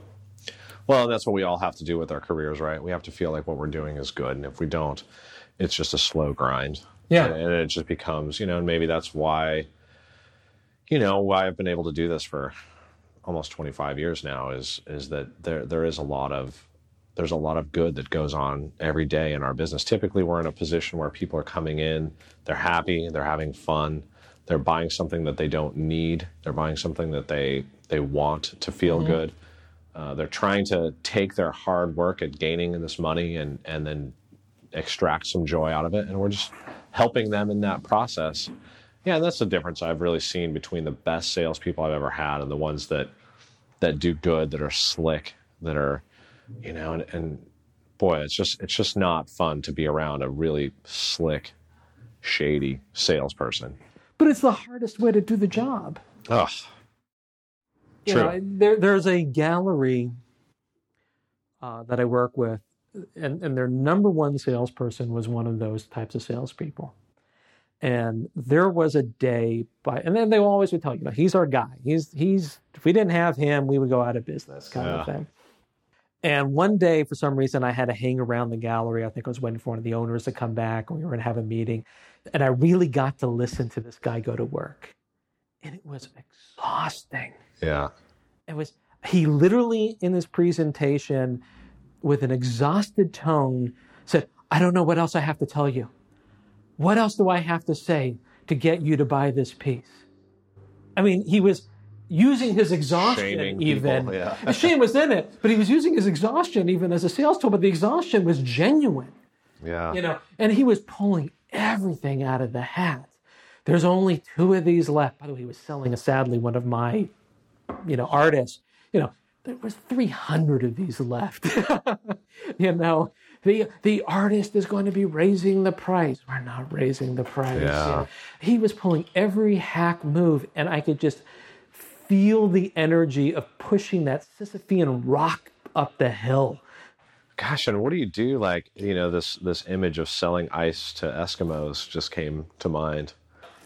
B: well that's what we all have to do with our careers right we have to feel like what we're doing is good and if we don't it's just a slow grind
A: Yeah.
B: and it just becomes you know and maybe that's why you know why i've been able to do this for almost 25 years now is is that there there is a lot of there's a lot of good that goes on every day in our business. Typically we're in a position where people are coming in they're happy they're having fun they're buying something that they don't need they're buying something that they they want to feel good. Uh, they're trying to take their hard work at gaining this money and and then extract some joy out of it. And we're just helping them in that process yeah that's the difference i've really seen between the best salespeople i've ever had and the ones that that do good that are slick that are you know and, and boy it's just it's just not fun to be around a really slick shady salesperson
A: But it's the hardest way to do the job.
B: Ugh.
A: You
B: True.
A: know, there, there's a gallery uh, that I work with, and, and their number one salesperson was one of those types of salespeople. And there was a day by, and then they always would tell you, you know, he's our guy. He's he's. If we didn't have him, we would go out of business, kind of thing. And one day, for some reason, I had to hang around the gallery. I think I was waiting for one of the owners to come back, and we were going to have a meeting. And I really got to listen to this guy go to work, and it was exhausting
B: yeah
A: it was he literally in his presentation with an exhausted tone said i don't know what else i have to tell you what else do i have to say to get you to buy this piece? I mean he was using his exhaustion
B: Shaming
A: even.
B: people, yeah.
A: shame was in it but he was using his exhaustion even as a sales tool but the exhaustion was genuine.
B: Yeah.
A: You know and he was pulling everything out of the hat. There's only two of these left. By the way he was selling a sadly one of my you know artists. You know there was 300 of these left. You know the the artist is going to be raising the price we're not raising the price
B: Yeah.
A: He was pulling every hack move and i could just feel the energy of pushing that sisyphean rock up the hill
B: Gosh, and what do you do? Like, you know, this this image of selling ice to Eskimos just came to mind,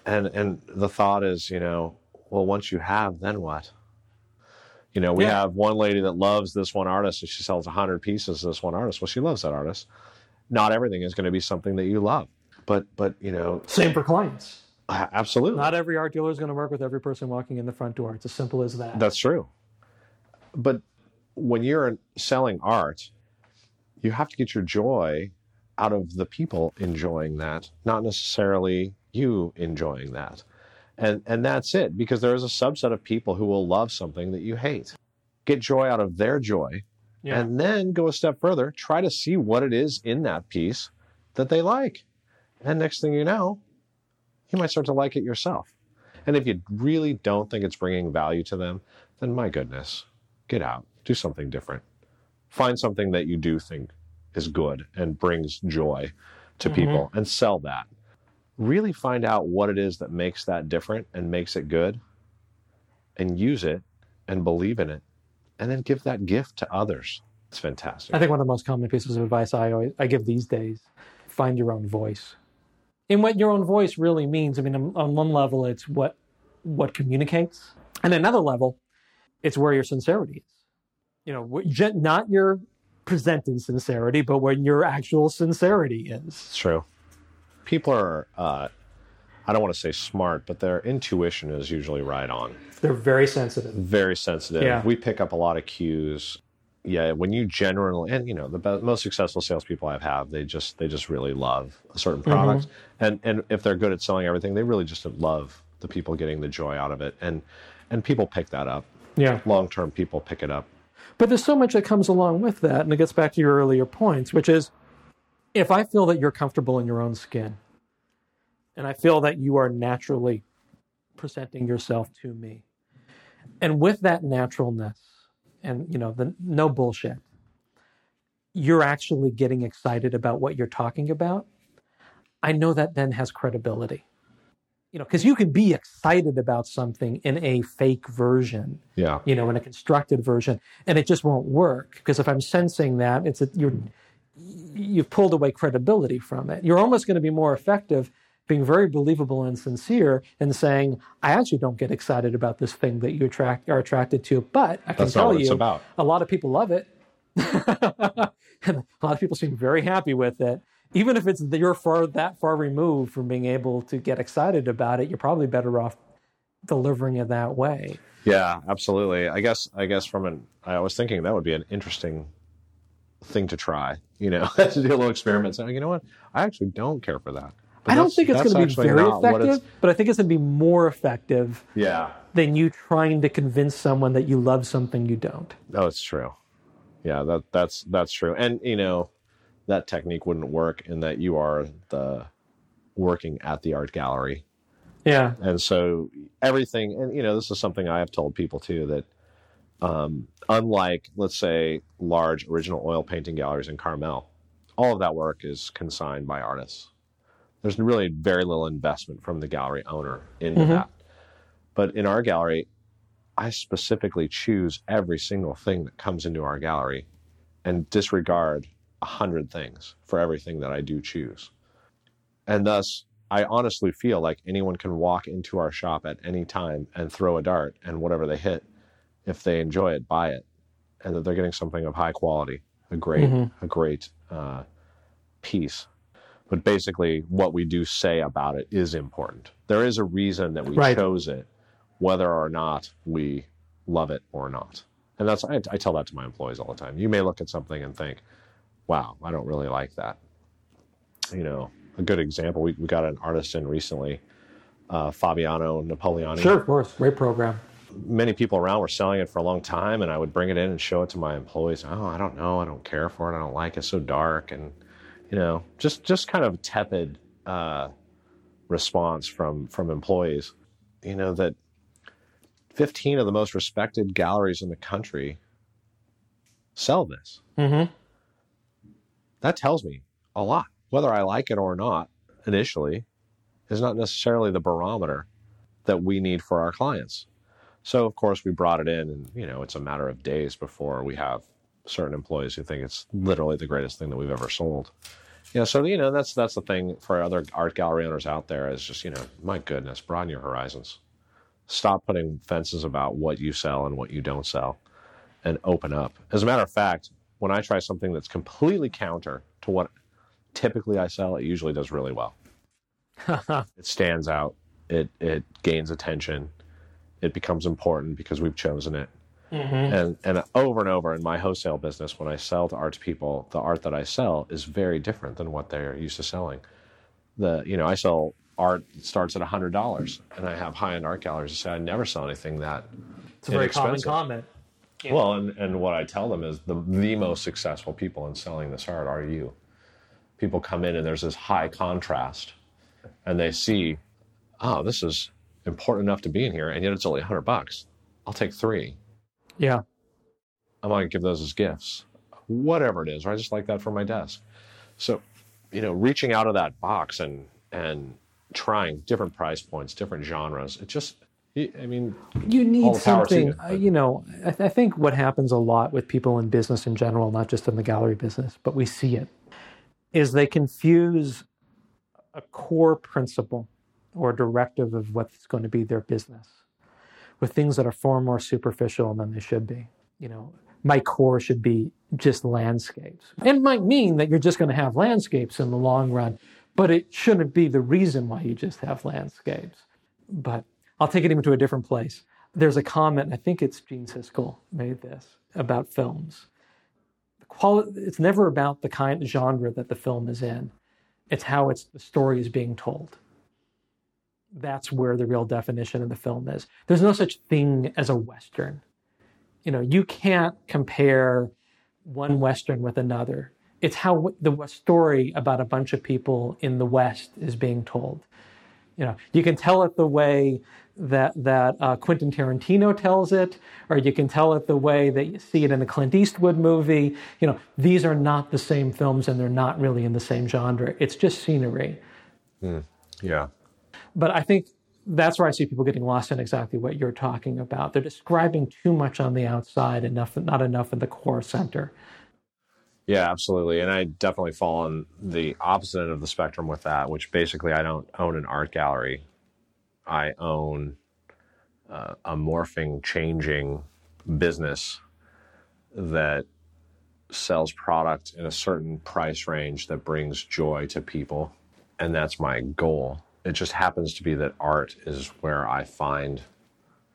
B: and and the thought is, you know, well, once you have, then what? You know, we
A: Yeah.
B: have one lady that loves this one artist and she sells 100 pieces of this one artist. Well, she loves that artist. Not everything is going to be something that you love. But, but you know,
A: Same for clients.
B: absolutely.
A: Not every art dealer is going to work with every person walking in the front door. It's as simple as that.
B: That's true. But when you're selling art, you have to get your joy out of the people enjoying that, not necessarily you enjoying that. And and that's it because there is a subset of people who will love something that you hate. Get joy out of their joy
A: yeah.
B: and then go a step further, try to see what it is in that piece that they like. And next thing you know, you might start to like it yourself. And if you really don't think it's bringing value to them, then my goodness, get out, do something different. Find something that you do think is good and brings joy to
A: Mhm.
B: people and sell that. Really find out what it is that makes that different and makes it good and use it and believe in it and then give that gift to others. It's fantastic.
A: I think one of the most common pieces of advice I always I give these days: find your own voice. And what your own voice really means, I mean, on- on one level, it's what what communicates, and another level, it's where your sincerity is. You know, not your presented sincerity, but when your actual sincerity is.
B: It's true. People are, uh, I don't want to say smart, but their intuition is usually right on.
A: They're very sensitive.
B: Very sensitive.
A: Yeah.
B: We pick up a lot of cues. Yeah, when you generally, and you know, the be- most successful salespeople I've had, they just they just really love a certain product, and and if they're good at selling everything, they really just love the people getting the joy out of it, and and people pick that up.
A: Yeah.
B: Long term, people pick it up.
A: But there's so much that comes along with that, and it gets back to your earlier points, which is if I feel that you're comfortable in your own skin, and I feel that you are naturally presenting yourself to me, and with that naturalness, and you know, the no bullshit, you're actually getting excited about what you're talking about. I know that then has credibility. You know, because you can be excited about something in a fake version
B: Yeah,
A: you know, in a constructed version, and it just won't work because if I'm sensing that, it's a, you're you've pulled away credibility from it. You're almost going to be more effective being very believable and sincere and saying, "I actually don't get excited about this thing that you attract are attracted to, but I can
B: that's
A: tell you,
B: about.
A: a lot of people love it, and a lot of people seem very happy with it." Even if it's you're far that far removed from being able to get excited about it, you're probably better off delivering it that way.
B: Yeah, absolutely. I guess I guess from an I was thinking that would be an interesting thing to try. You know, to do a little experiment. Saying, you know what, I actually don't care for that. But
A: I don't think it's going to be very
B: not what it's-
A: effective, but I think it's going to be more effective
B: Yeah.
A: than you trying to convince someone that you love something you don't.
B: Oh, it's true. Yeah, that that's that's true. And you know, that technique wouldn't work in that you are the working at the art gallery
A: Yeah.
B: and so everything and you know this is something i have told people too that um, unlike let's say large original oil painting galleries in carmel all of that work is consigned by artists. There's really very little investment from the gallery owner into
A: Mhm.
B: that. But in our gallery i specifically choose every single thing that comes into our gallery and disregard a hundred things for everything that i do choose. And thus I honestly feel like anyone can walk into our shop at any time and throw a dart, and whatever they hit, if they enjoy it, buy it, and that they're getting something of high quality, a great,
A: Mhm.
B: a great uh, piece. But basically, what we do say about it is important. There is a reason that we
A: Right.
B: chose it, whether or not we love it or not. And that's I, I tell that to my employees all the time. You may look at something and think, "Wow, I don't really like that." You know, a good example. We we got an artist in recently, uh, Fabio Napoleoni.
A: Sure, of course. Great program.
B: Many people around were selling it for a long time, and I would bring it in and show it to my employees. Oh, I don't know. I don't care for it. I don't like it. It's so dark, and you know, just just kind of tepid uh, response from from employees. You know that 15 of the most respected galleries in the country sell this.
A: Mm-hmm.
B: That tells me a lot. Whether I like it or not initially is not necessarily the barometer that we need for our clients. So of course we brought it in and you know it's a matter of days before we have certain employees who think it's literally the greatest thing that we've ever sold. Yeah, so you know that's that's the thing for other art gallery owners out there is just you know my goodness broaden your horizons. Stop putting fences about what you sell and what you don't sell and open up. As a matter of fact, when I try something that's completely counter to what typically I sell, it usually does really well. it stands out. It it gains attention. It becomes important because we've chosen it.
A: Mm-hmm.
B: And and over and over in my wholesale business, when I sell to arts people, the art that I sell is very different than what they're used to selling. The you know I sell art that starts at hundred dollars, and I have high end art galleries that say I never sell anything that.
A: It's a very common comment. Yeah.
B: Well, and, and what I tell them is the the most successful people in selling this art are you. People come in and there's this high contrast, and they see, oh, this is important enough to be in here, and yet it's only hundred bucks. I'll take three.
A: Yeah.
B: I might give those as gifts, whatever it is. Or I just like that for my desk. So, you know, reaching out of that box and and trying different price points, different genres. It just, I mean,
A: You need
B: the power to
A: something,
B: you,
A: you know, I, th- I think what happens a lot with people in business in general, not just in the gallery business, but we see it, is they confuse a core principle or directive of what's going to be their business with things that are far more superficial than they should be. You know, my core should be just landscapes. It might mean that you're just going to have landscapes in the long run, but it shouldn't be the reason why you just have landscapes. But I'll take it even to a different place. There's a comment, I think it's Gene Siskel made this about films. It's never about the kind of genre that the film is in. It's how it's the story is being told. That's where the real definition of the film is. There's no such thing as a western. You know, you can't compare one western with another. It's how the story about a bunch of people in the West is being told. You know, you can tell it the way that that uh, Quentin Tarantino tells it, or you can tell it the way that you see it in a Clint Eastwood movie. You know, these are not the same films, and they're not really in the same genre. It's just scenery.
B: yeah,
A: But I think that's where I see people getting lost in exactly what you're talking about. They're describing too much on the outside, enough, not enough in the core center.
B: yeah, absolutely. And I definitely fall on the opposite end of the spectrum with that, which basically I don't own an art gallery. I own uh, a morphing, changing business that sells product in a certain price range that brings joy to people. And that's my goal. It just happens to be that art is where I find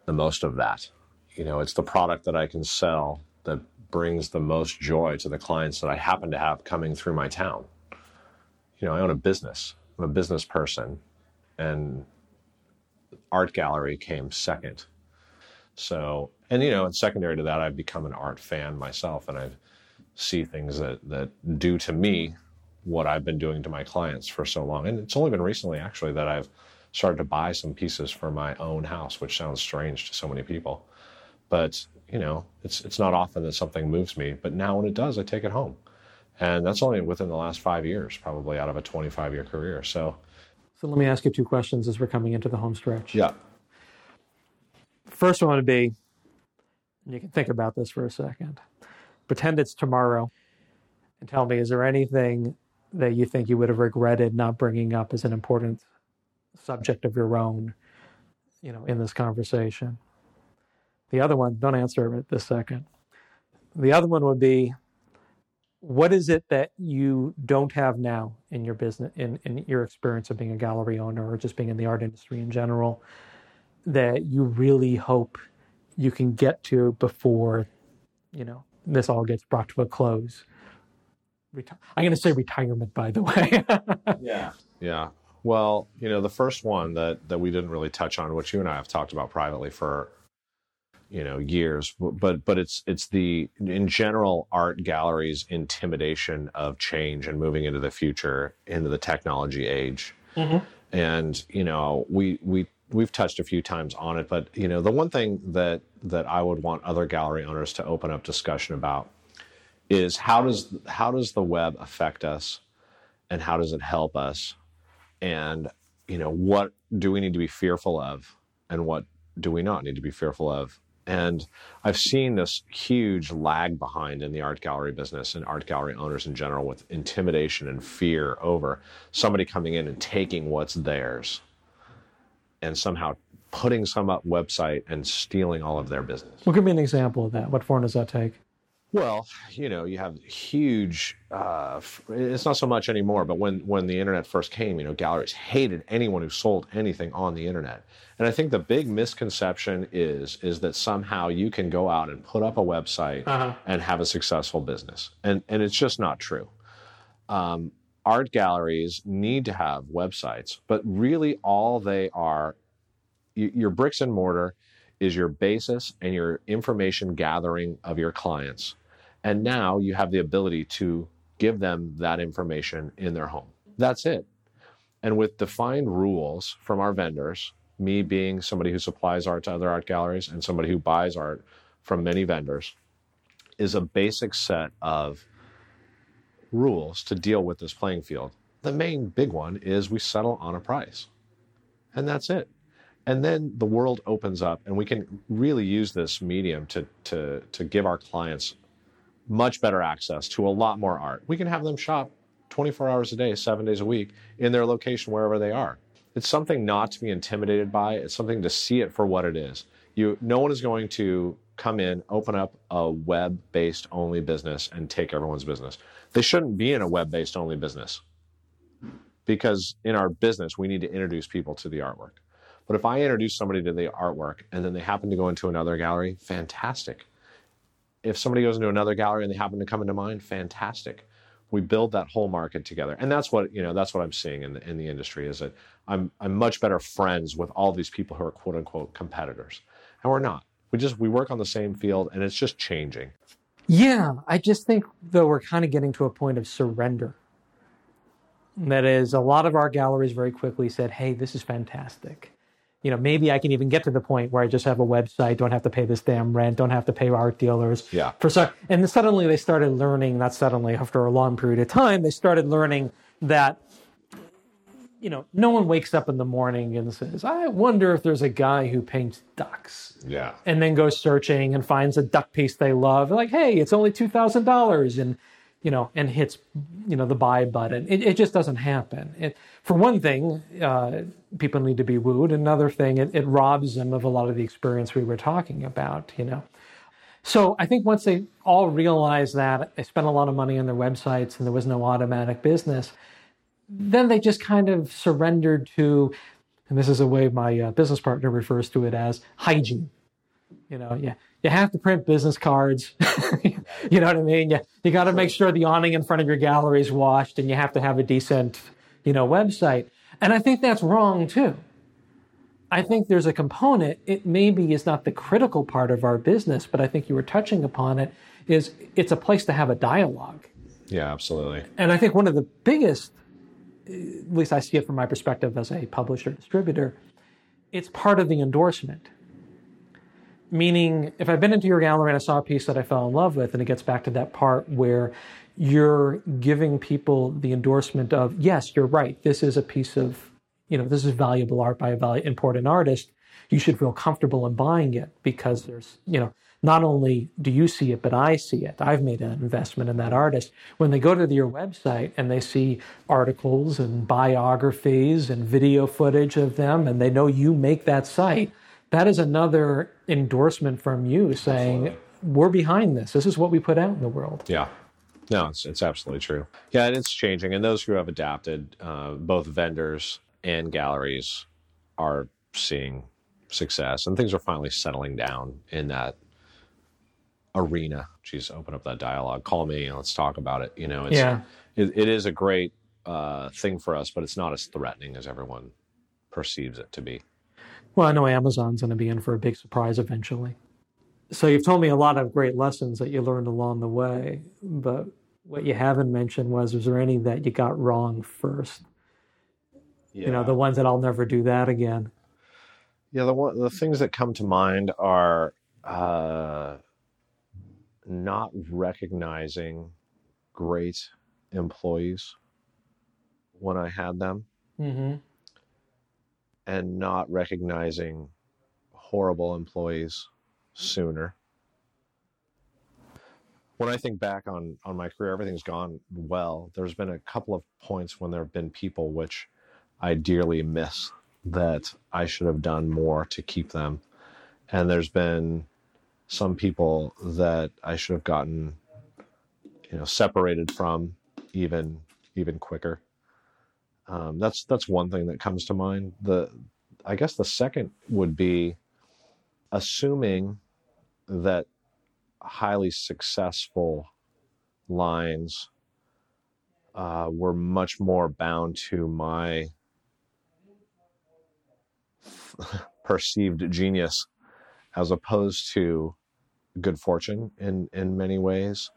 B: the most of that. You know, it's the product that I can sell that brings the most joy to the clients that I happen to have coming through my town. You know, I own a business, I'm a business person, and art gallery came second. So, and you know, and secondary to that, I've become an art fan myself, and I see things that that do to me what I've been doing to my clients for so long. And it's only been recently, actually, that I've started to buy some pieces for my own house, which sounds strange to so many people, but you know, it's it's not often that something moves me. But now, when it does, I take it home, and that's only within the last five years, probably out of a 25 year career. So,
A: So let me ask you two questions as we're coming into the home stretch.
B: yeah,
A: First one would be, and you can think about this for a second. Pretend it's tomorrow, and tell me, is there anything that you think you would have regretted not bringing up as an important subject of your own, you know, in this conversation? The other one, don't answer it this second. The other one would be, what is it that you don't have now in your business, in, in your experience of being a gallery owner or just being in the art industry in general? that you really hope you can get to before you know this all gets brought to a close Reti- i'm going to say retirement by the way
B: yeah, yeah. Well, you know, the first one that that we didn't really touch on, which you and I have talked about privately for you know years, but but it's it's the in general art galleries intimidation of change and moving into the future into the technology age.
A: Mhm.
B: And you know, we we we've touched a few times on it, but you know, the one thing that that I would want other gallery owners to open up discussion about is how does how does the web affect us and how does it help us and you know what do we need to be fearful of and what do we not need to be fearful of and i've seen this huge lag behind in the art gallery business and art gallery owners in general with intimidation and fear over somebody coming in and taking what's theirs and somehow putting some up website and stealing all of their business.
A: Well, give me an example of that. What form does that take?
B: Well, you know, you have huge. Uh, it's not so much anymore, but when when the internet first came, you know, galleries hated anyone who sold anything on the internet. And I think the big misconception is is that somehow you can go out and put up a website
A: Uh-huh.
B: and have a successful business, and and it's just not true. Um, art galleries need to have websites, but really all they are, your bricks and mortar is your basis and your information gathering of your clients. And now you have the ability to give them that information in their home. That's it. And with defined rules from our vendors, me being somebody who supplies art to other art galleries and somebody who buys art from many vendors, is a basic set of rules to deal with this playing field. The main big one is we settle on a price. And that's it. And then the world opens up and we can really use this medium to to to give our clients much better access to a lot more art. We can have them shop 24 hours a day, 7 days a week in their location wherever they are. It's something not to be intimidated by, it's something to see it for what it is. You no one is going to come in, open up a web-based only business and take everyone's business. They shouldn't be in a web-based only business because in our business we need to introduce people to the artwork. But if I introduce somebody to the artwork and then they happen to go into another gallery, fantastic. If somebody goes into another gallery and they happen to come into mine, fantastic. We build that whole market together, and that's what you know. That's what I'm seeing in the in the industry is that I'm I'm much better friends with all these people who are quote unquote competitors, and we're not. We just we work on the same field, and it's just changing.
A: Yeah, I just think though we're kind of getting to a point of surrender. That is, a lot of our galleries very quickly said, "Hey, this is fantastic." You know, maybe I can even get to the point where I just have a website, don't have to pay this damn rent, don't have to pay art dealers.
B: Yeah.
A: For so, and then suddenly they started learning. Not suddenly, after a long period of time, they started learning that you know, no one wakes up in the morning and says, "I wonder if there's a guy who paints ducks."
B: Yeah.
A: and then goes searching and finds a duck piece they love. Like, hey, it's only two thousand dollars, and you know, and hits you know the buy button. It, it just doesn't happen. It, for one thing, uh, people need to be wooed. Another thing, it, it robs them of a lot of the experience we were talking about. You know. So I think once they all realized that they spent a lot of money on their websites and there was no automatic business, then they just kind of surrendered to, and this is a way my uh, business partner refers to it as hygiene. You know, yeah, you have to print business cards. you know what I mean? You, you got to make sure the awning in front of your gallery is washed, and you have to have a decent, you know, website. And I think that's wrong too. I think there's a component. It maybe is not the critical part of our business, but I think you were touching upon it. Is it's a place to have a dialogue.
B: Yeah. Absolutely.
A: And I think one of the biggest, at least I see it from my perspective as a publisher distributor, it's part of the endorsement. Meaning, if I've been into your gallery and I saw a piece that I fell in love with, and it gets back to that part where you're giving people the endorsement of, yes, you're right, this is a piece of, you know, this is valuable art by a value, important artist. You should feel comfortable in buying it because there's, you know, not only do you see it, but I see it. I've made an investment in that artist. When they go to your website and they see articles and biographies and video footage of them, and they know you make that site, that is another endorsement from you saying, we're behind this. This is what we put out in the world.
B: Yeah. No, it's, it's absolutely true. Yeah, and it's changing. And those who have adapted, uh, both vendors and galleries, are seeing success, and things are finally settling down in that arena. Geez, open up that dialogue. Call me and let's talk about it. You know, it's,
A: Yeah.
B: it, it is a great uh, thing for us, but it's not as threatening as everyone perceives it to be.
A: Well, I know Amazon's going to be in for a big surprise eventually. So you've told me a lot of great lessons that you learned along the way, but what you haven't mentioned was, was there any that you got wrong first?
B: Yeah.
A: You know, the ones that I'll never do that again.
B: Yeah, the one, the things that come to mind are uh, not recognizing great employees when I had them,
A: Mm-hmm.
B: And not recognizing horrible employees sooner. When I think back on on my career, everything's gone well. There's been a couple of points when there have been people which I dearly miss that I should have done more to keep them. And there's been some people that I should have gotten, you know, separated from even even quicker. Um, that's that's one thing that comes to mind. The I guess the second would be assuming that highly successful lines uh, were much more bound to my perceived genius as opposed to good fortune in in many ways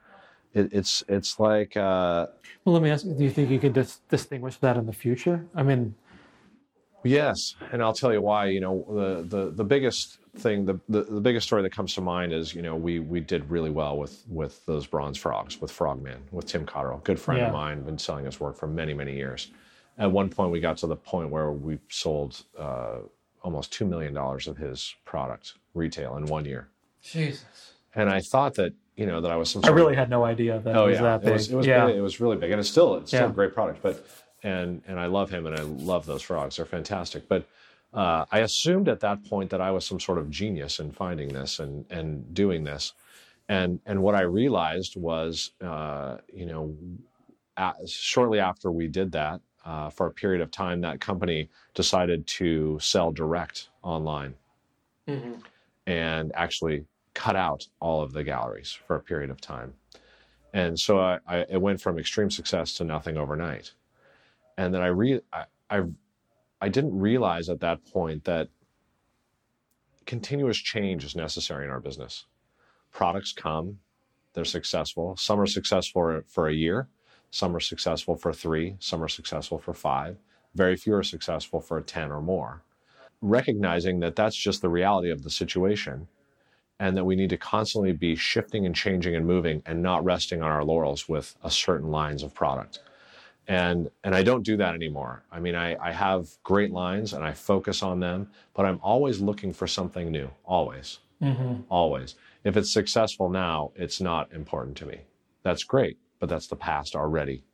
B: it, it's it's like uh,
A: well let me ask you do you think you can dis- distinguish that in the future? I mean
B: yes and i'll tell you why you know the the, the biggest thing the, the, the biggest story that comes to mind is you know we we did really well with with those bronze frogs with frogman with tim cotterill good friend
A: Yeah.
B: of mine been selling his work for many many years. At one point we got to the point where we sold uh, almost $2 million of his product retail in one year.
A: Jesus.
B: And i thought that you know that i was some
A: i
B: sort of-
A: really had no idea that
B: oh
A: it was
B: yeah
A: that big
B: it was, it was
A: yeah
B: big. it was really big and it's still it's still
A: Yeah.
B: a great product but and and i love him and i love those frogs they're fantastic but uh, i assumed at that point that i was some sort of genius in finding this and and doing this and and what i realized was uh, you know a shortly after we did that uh, for a period of time that company decided to sell direct online
A: Mhm.
B: and actually cut out all of the galleries for a period of time. And so I, I it went from extreme success to nothing overnight. And then I re I, I I didn't realize at that point that continuous change is necessary in our business. Products come, they're successful. Some are successful for, a year, some are successful for three, some are successful for five. Very few are successful for 10 or more recognizing that that's just the reality of the situation and that we need to constantly be shifting and changing and moving and not resting on our laurels with a certain lines of product. And and i don't do that anymore. I mean i, I have great lines and i focus on them but i'm always looking for something new always.
A: Mhm.
B: always. If it's successful now it's not important to me. That's great but that's the past already.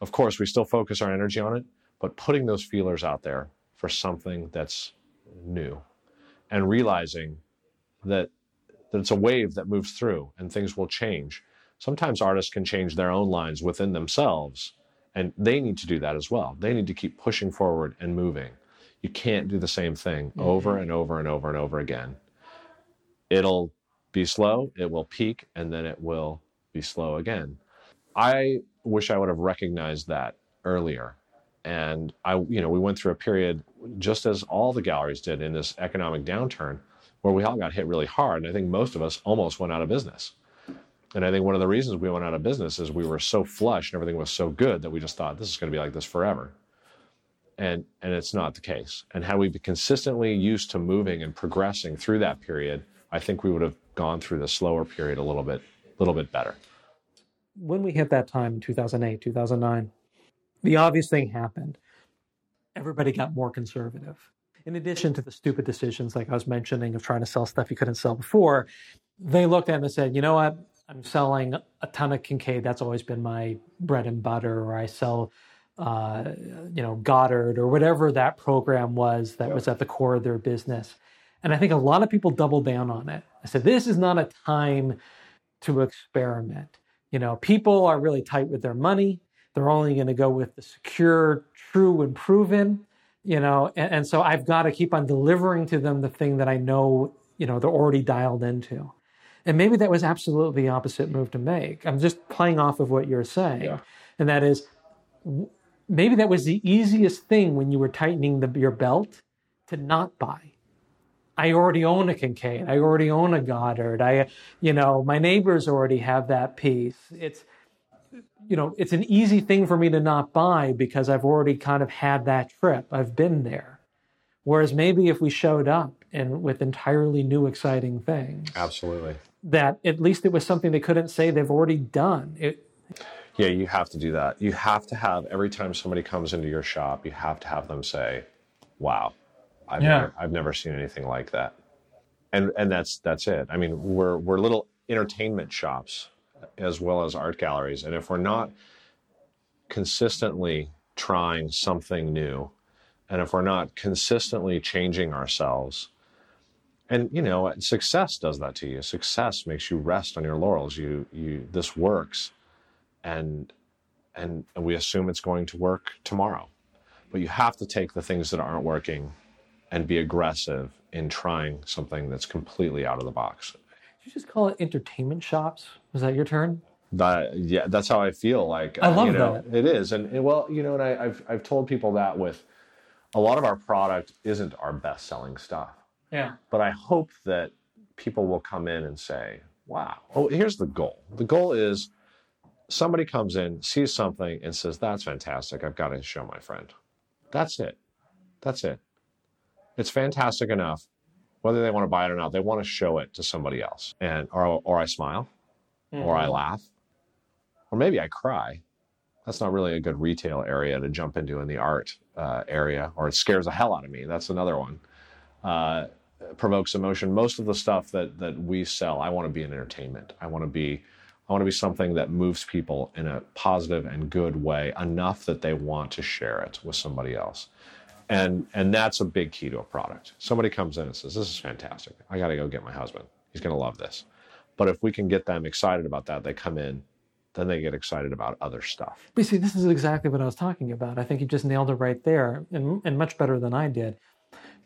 B: Of course we still focus our energy on it but putting those feelers out there for something that's new and realizing that, that it's a wave that moves through and things will change. Sometimes artists can change their own lines within themselves, and they need to do that as well. They need to keep pushing forward and moving. You can't do the same thing mm-hmm. over and over and over and over again. It'll be slow, it will peak, and then it will be slow again. I wish I would have recognized that earlier and I, you know, we went through a period just as all the galleries did in this economic downturn, where we all got hit really hard. And I think most of us almost went out of business. And I think one of the reasons we went out of business is we were so flush and everything was so good that we just thought this is going to be like this forever. And and it's not the case. And had we been consistently used to moving and progressing through that period, I think we would have gone through the slower period a little bit, little bit better.
A: when we hit that time in 2008 2009 the obvious thing happened everybody got more conservative in addition to the stupid decisions like i was mentioning of trying to sell stuff you couldn't sell before they looked at it and said you know what? I'm selling a ton of Kinkade. That's always been my bread and butter or i sell uh, you know goddard or whatever that program was that was at the core of their business. And i think a lot of people doubled down on it. I said this is not a time to experiment. You know people are really tight with their money. They're only going to go with the secure true and proven you know and, and so i've got to keep on delivering to them the thing that i know you know they're already dialed into and maybe that was absolutely the opposite move to make i'm just playing off of what you're saying
B: Yeah.
A: and that is maybe that was the easiest thing when you were tightening the, your belt to not buy I already own a Kinkade. I already own a Goddard. I, you know, my neighbors already have that piece. It's, you know, it's an easy thing for me to not buy because I've already kind of had that trip. I've been there. Whereas maybe if we showed up and with entirely new, exciting things,
B: Absolutely.
A: that at least it was something they couldn't say they've already done. It,
B: Yeah, you have to do that. You have to have every time somebody comes into your shop, you have to have them say, "Wow, I've
A: Yeah.
B: never, I've never seen anything like that." And and that's that's it. I mean, we're we're little entertainment shops as well as art galleries, and if we're not consistently trying something new, And if we're not consistently changing ourselves, and you know, success does that to you. Success makes you rest on your laurels. You you this works, and and, we assume it's going to work tomorrow. But you have to take the things that aren't working and be aggressive in trying something that's completely out of the box.
A: Did you just call it entertainment shops? Was that your turn?
B: That yeah, that's how I feel. Like
A: I uh, love
B: you know,
A: that.
B: It is, and, and well, you know, and I, I've I've told people that with a lot of our product isn't our best selling stuff,
A: Yeah.
B: but I hope that people will come in and say, "Wow!" Oh, here's the goal. The goal is somebody comes in, sees something, and says, "That's fantastic. I've got to show my friend." That's it. That's it. It's fantastic enough. Whether they want to buy it or not, they want to show it to somebody else, and or or I smile, or I laugh, or maybe I cry. That's not really a good retail area to jump into in the art uh, area, or it scares the hell out of me. That's another one. Uh, provokes emotion. Most of the stuff that that we sell, I want to be an entertainment. I want to be, I want to be something that moves people in a positive and good way enough that they want to share it with somebody else. And and that's a big key to a product. Somebody comes in and says, "This is fantastic. I got to go get my husband. He's going to love this." But if we can get them excited about that, they come in, then they get excited about other stuff.
A: But see, this is exactly what I was talking about. I think you just nailed it right there, and, and much better than I did.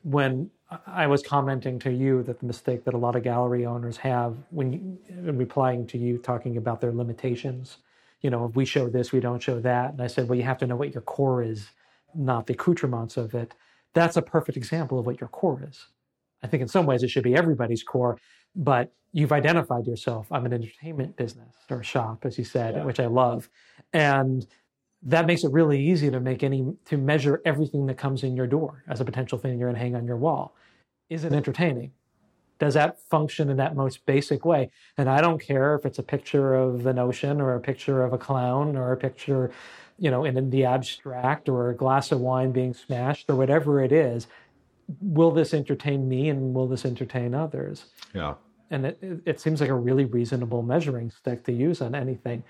A: When I was commenting to you that the mistake that a lot of gallery owners have when you, in replying to you talking about their limitations, you know, if we show this, we don't show that, and I said, well, you have to know what your core is, not the accoutrements of it. That's a perfect example of what your core is. I think in some ways it should be everybody's core, but you've identified yourself. I'm an entertainment business or shop, as you said,
B: Yeah.
A: which I love. And that makes it really easy to make any to measure everything that comes in your door as a potential thing you're going to hang on your wall. Is it entertaining? Does that function in that most basic way? And I don't care if it's a picture of an ocean or a picture of a clown or a picture, you know, in the abstract or a glass of wine being smashed or whatever it is. Will this entertain me and will this entertain others?
B: Yeah.
A: And it, it seems like a really reasonable measuring stick to use on anything.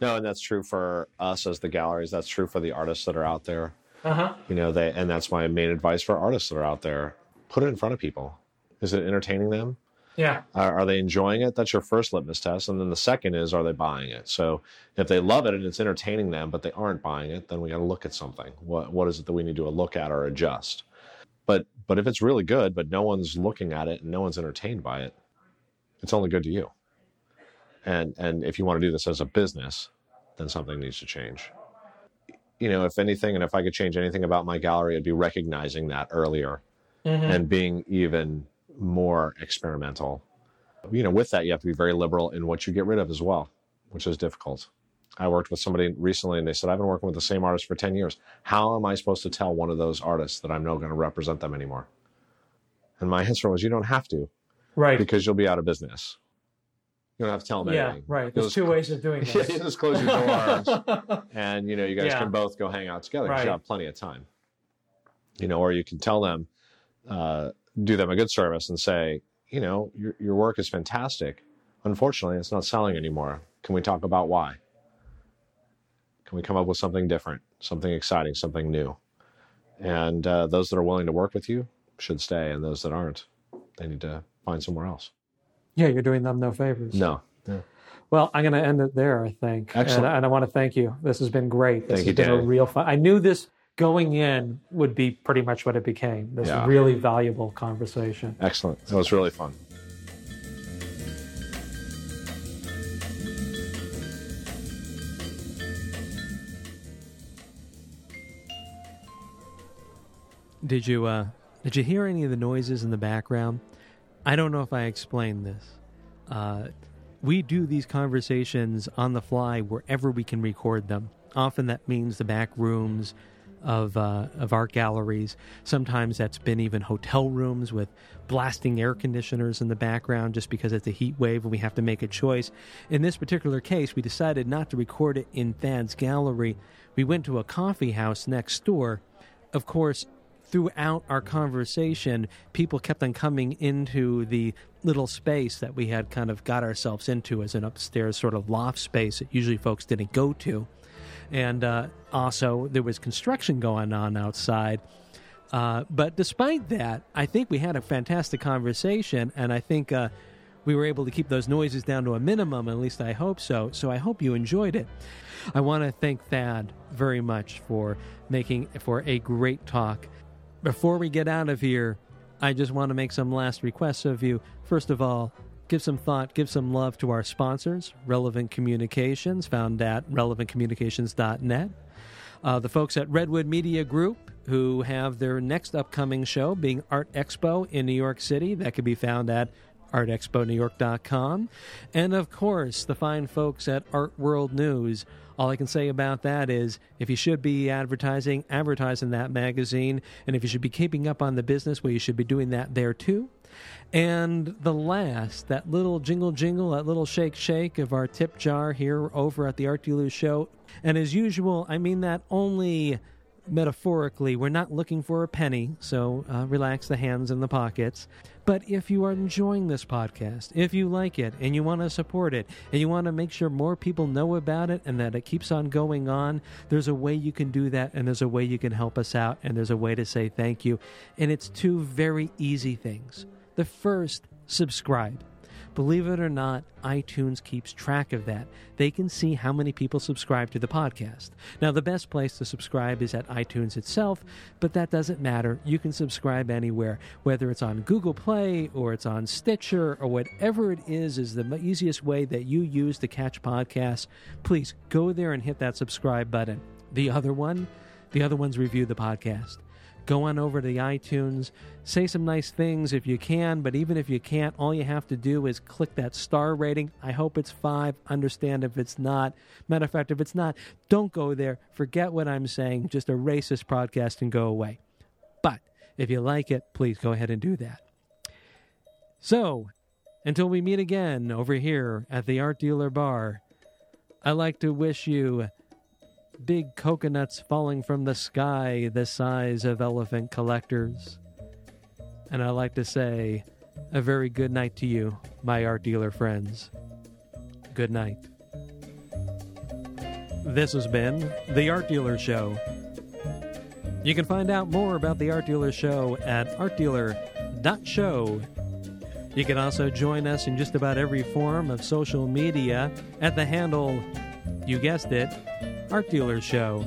B: No, and that's true for us as the galleries. That's true for the artists that are out there.
A: Uh huh.
B: You know, they and that's my main advice for artists that are out there. Put it in front of people. Is it entertaining them?
A: Yeah.
B: Are, are they enjoying it? That's your first litmus test. And then the second is, are they buying it? So if they love it and it's entertaining them, but they aren't buying it, then we got to look at something. What what is it that we need to look at or adjust? But but if it's really good, but no one's looking at it and no one's entertained by it, it's only good to you. And and if you want to do this as a business, then something needs to change. You know, if anything, and if I could change anything about my gallery, it'd be recognizing that earlier
A: Mm-hmm.
B: and being even more experimental. You know, with that, you have to be very liberal in what you get rid of as well, which is difficult. I worked with somebody recently and they said, I've been working with the same artist for 10 years. How am I supposed to tell one of those artists that I'm not going to represent them anymore? And my answer was, you don't have to
A: Right.
B: because you'll be out of business. You don't have to tell them
A: Yeah.
B: anything.
A: Right. There's two ways of doing
B: Yeah,
A: this.
B: you just close your doors and you know you guys
A: Yeah.
B: can both go hang out together
A: Right.
B: you have plenty of time you know or you can tell them uh, do them a good service and say you know your, your work is fantastic unfortunately it's not selling anymore can we talk about why can we come up with something different something exciting something new and uh, those that are willing to work with you should stay and those that aren't they need to find somewhere else
A: yeah, you're doing them no favors.
B: no
A: Well, I'm going to end it there, I think.
B: Excellent.
A: And, and I want to thank you. This has been great. This
B: Thank
A: has
B: you,
A: been a real fun. I knew this going in would be pretty much what it became. This
B: Yeah.
A: really valuable conversation.
B: excellent it was really fun
A: Did you uh did you hear any of the noises in the background? I don't know if I explained this. Uh we do these conversations on the fly wherever we can record them. Often that means the back rooms of uh, of art galleries. Sometimes that's been even hotel rooms with blasting air conditioners in the background just because it's a heat wave and we have to make a choice. In this particular case, we decided not to record it in Thad's gallery. We went to a coffee house next door. Of course, throughout our conversation, people kept on coming into the little space that we had kind of got ourselves into as an upstairs sort of loft space that usually folks didn't go to. And uh, also, there was construction going on outside. Uh, but despite that, I think we had a fantastic conversation, and I think uh, we were able to keep those noises down to a minimum. At least I hope so. So I hope you enjoyed it. I want to thank Thad very much for making for a great talk. Before we get out of here, I just want to make some last requests of you. First of all, give some thought, give some love to our sponsors, Relevant Communications, found at relevantcommunications.net. Uh, the folks at Redwood Media Group, who have their next upcoming show being Art Expo in New York City. That can be found at artexponewyork.com. And of course, the fine folks at Art World News. All I can say about that is if you should be advertising, advertise in that magazine. And if you should be keeping up on the business, well, you should be doing that there too. And the last, that little jingle jingle, that little shake shake of our tip jar here over at the Art Dealer Show. And as usual, I mean that only metaphorically. We're not looking for a penny, so uh, relax the hands in the pockets. But if you are enjoying this podcast, if you like it and you want to support it and you want to make sure more people know about it and that it keeps on going on, there's a way you can do that and there's a way you can help us out and there's a way to say thank you. And it's two very easy things. The first, subscribe. Believe it or not, iTunes keeps track of that. They can see how many people subscribe to the podcast. Now, the best place to subscribe is at iTunes itself, but that doesn't matter. You can subscribe anywhere, whether it's on Google Play or it's on Stitcher or whatever it is, is the easiest way that you use to catch podcasts. Please go there and hit that subscribe button. The other one, the other one's review the podcast go on over to the iTunes, say some nice things if you can, but even if you can't, all you have to do is click that star rating. I hope it's five. Understand if it's not. Matter of fact, if it's not, don't go there. Forget what I'm saying. Just erase this podcast and go away. But if you like it, please go ahead and do that. So, until we meet again over here at the Art Dealer Bar, I'd like to wish you big coconuts falling from the sky the size of elephant collectors. And I like to say a very good night to you, my art dealer friends. Good night. This has been The Art Dealer Show. You can find out more about The Art Dealer Show at artdealer.show. You can also join us in just about every form of social media at the handle, you guessed it, Art Dealer Show.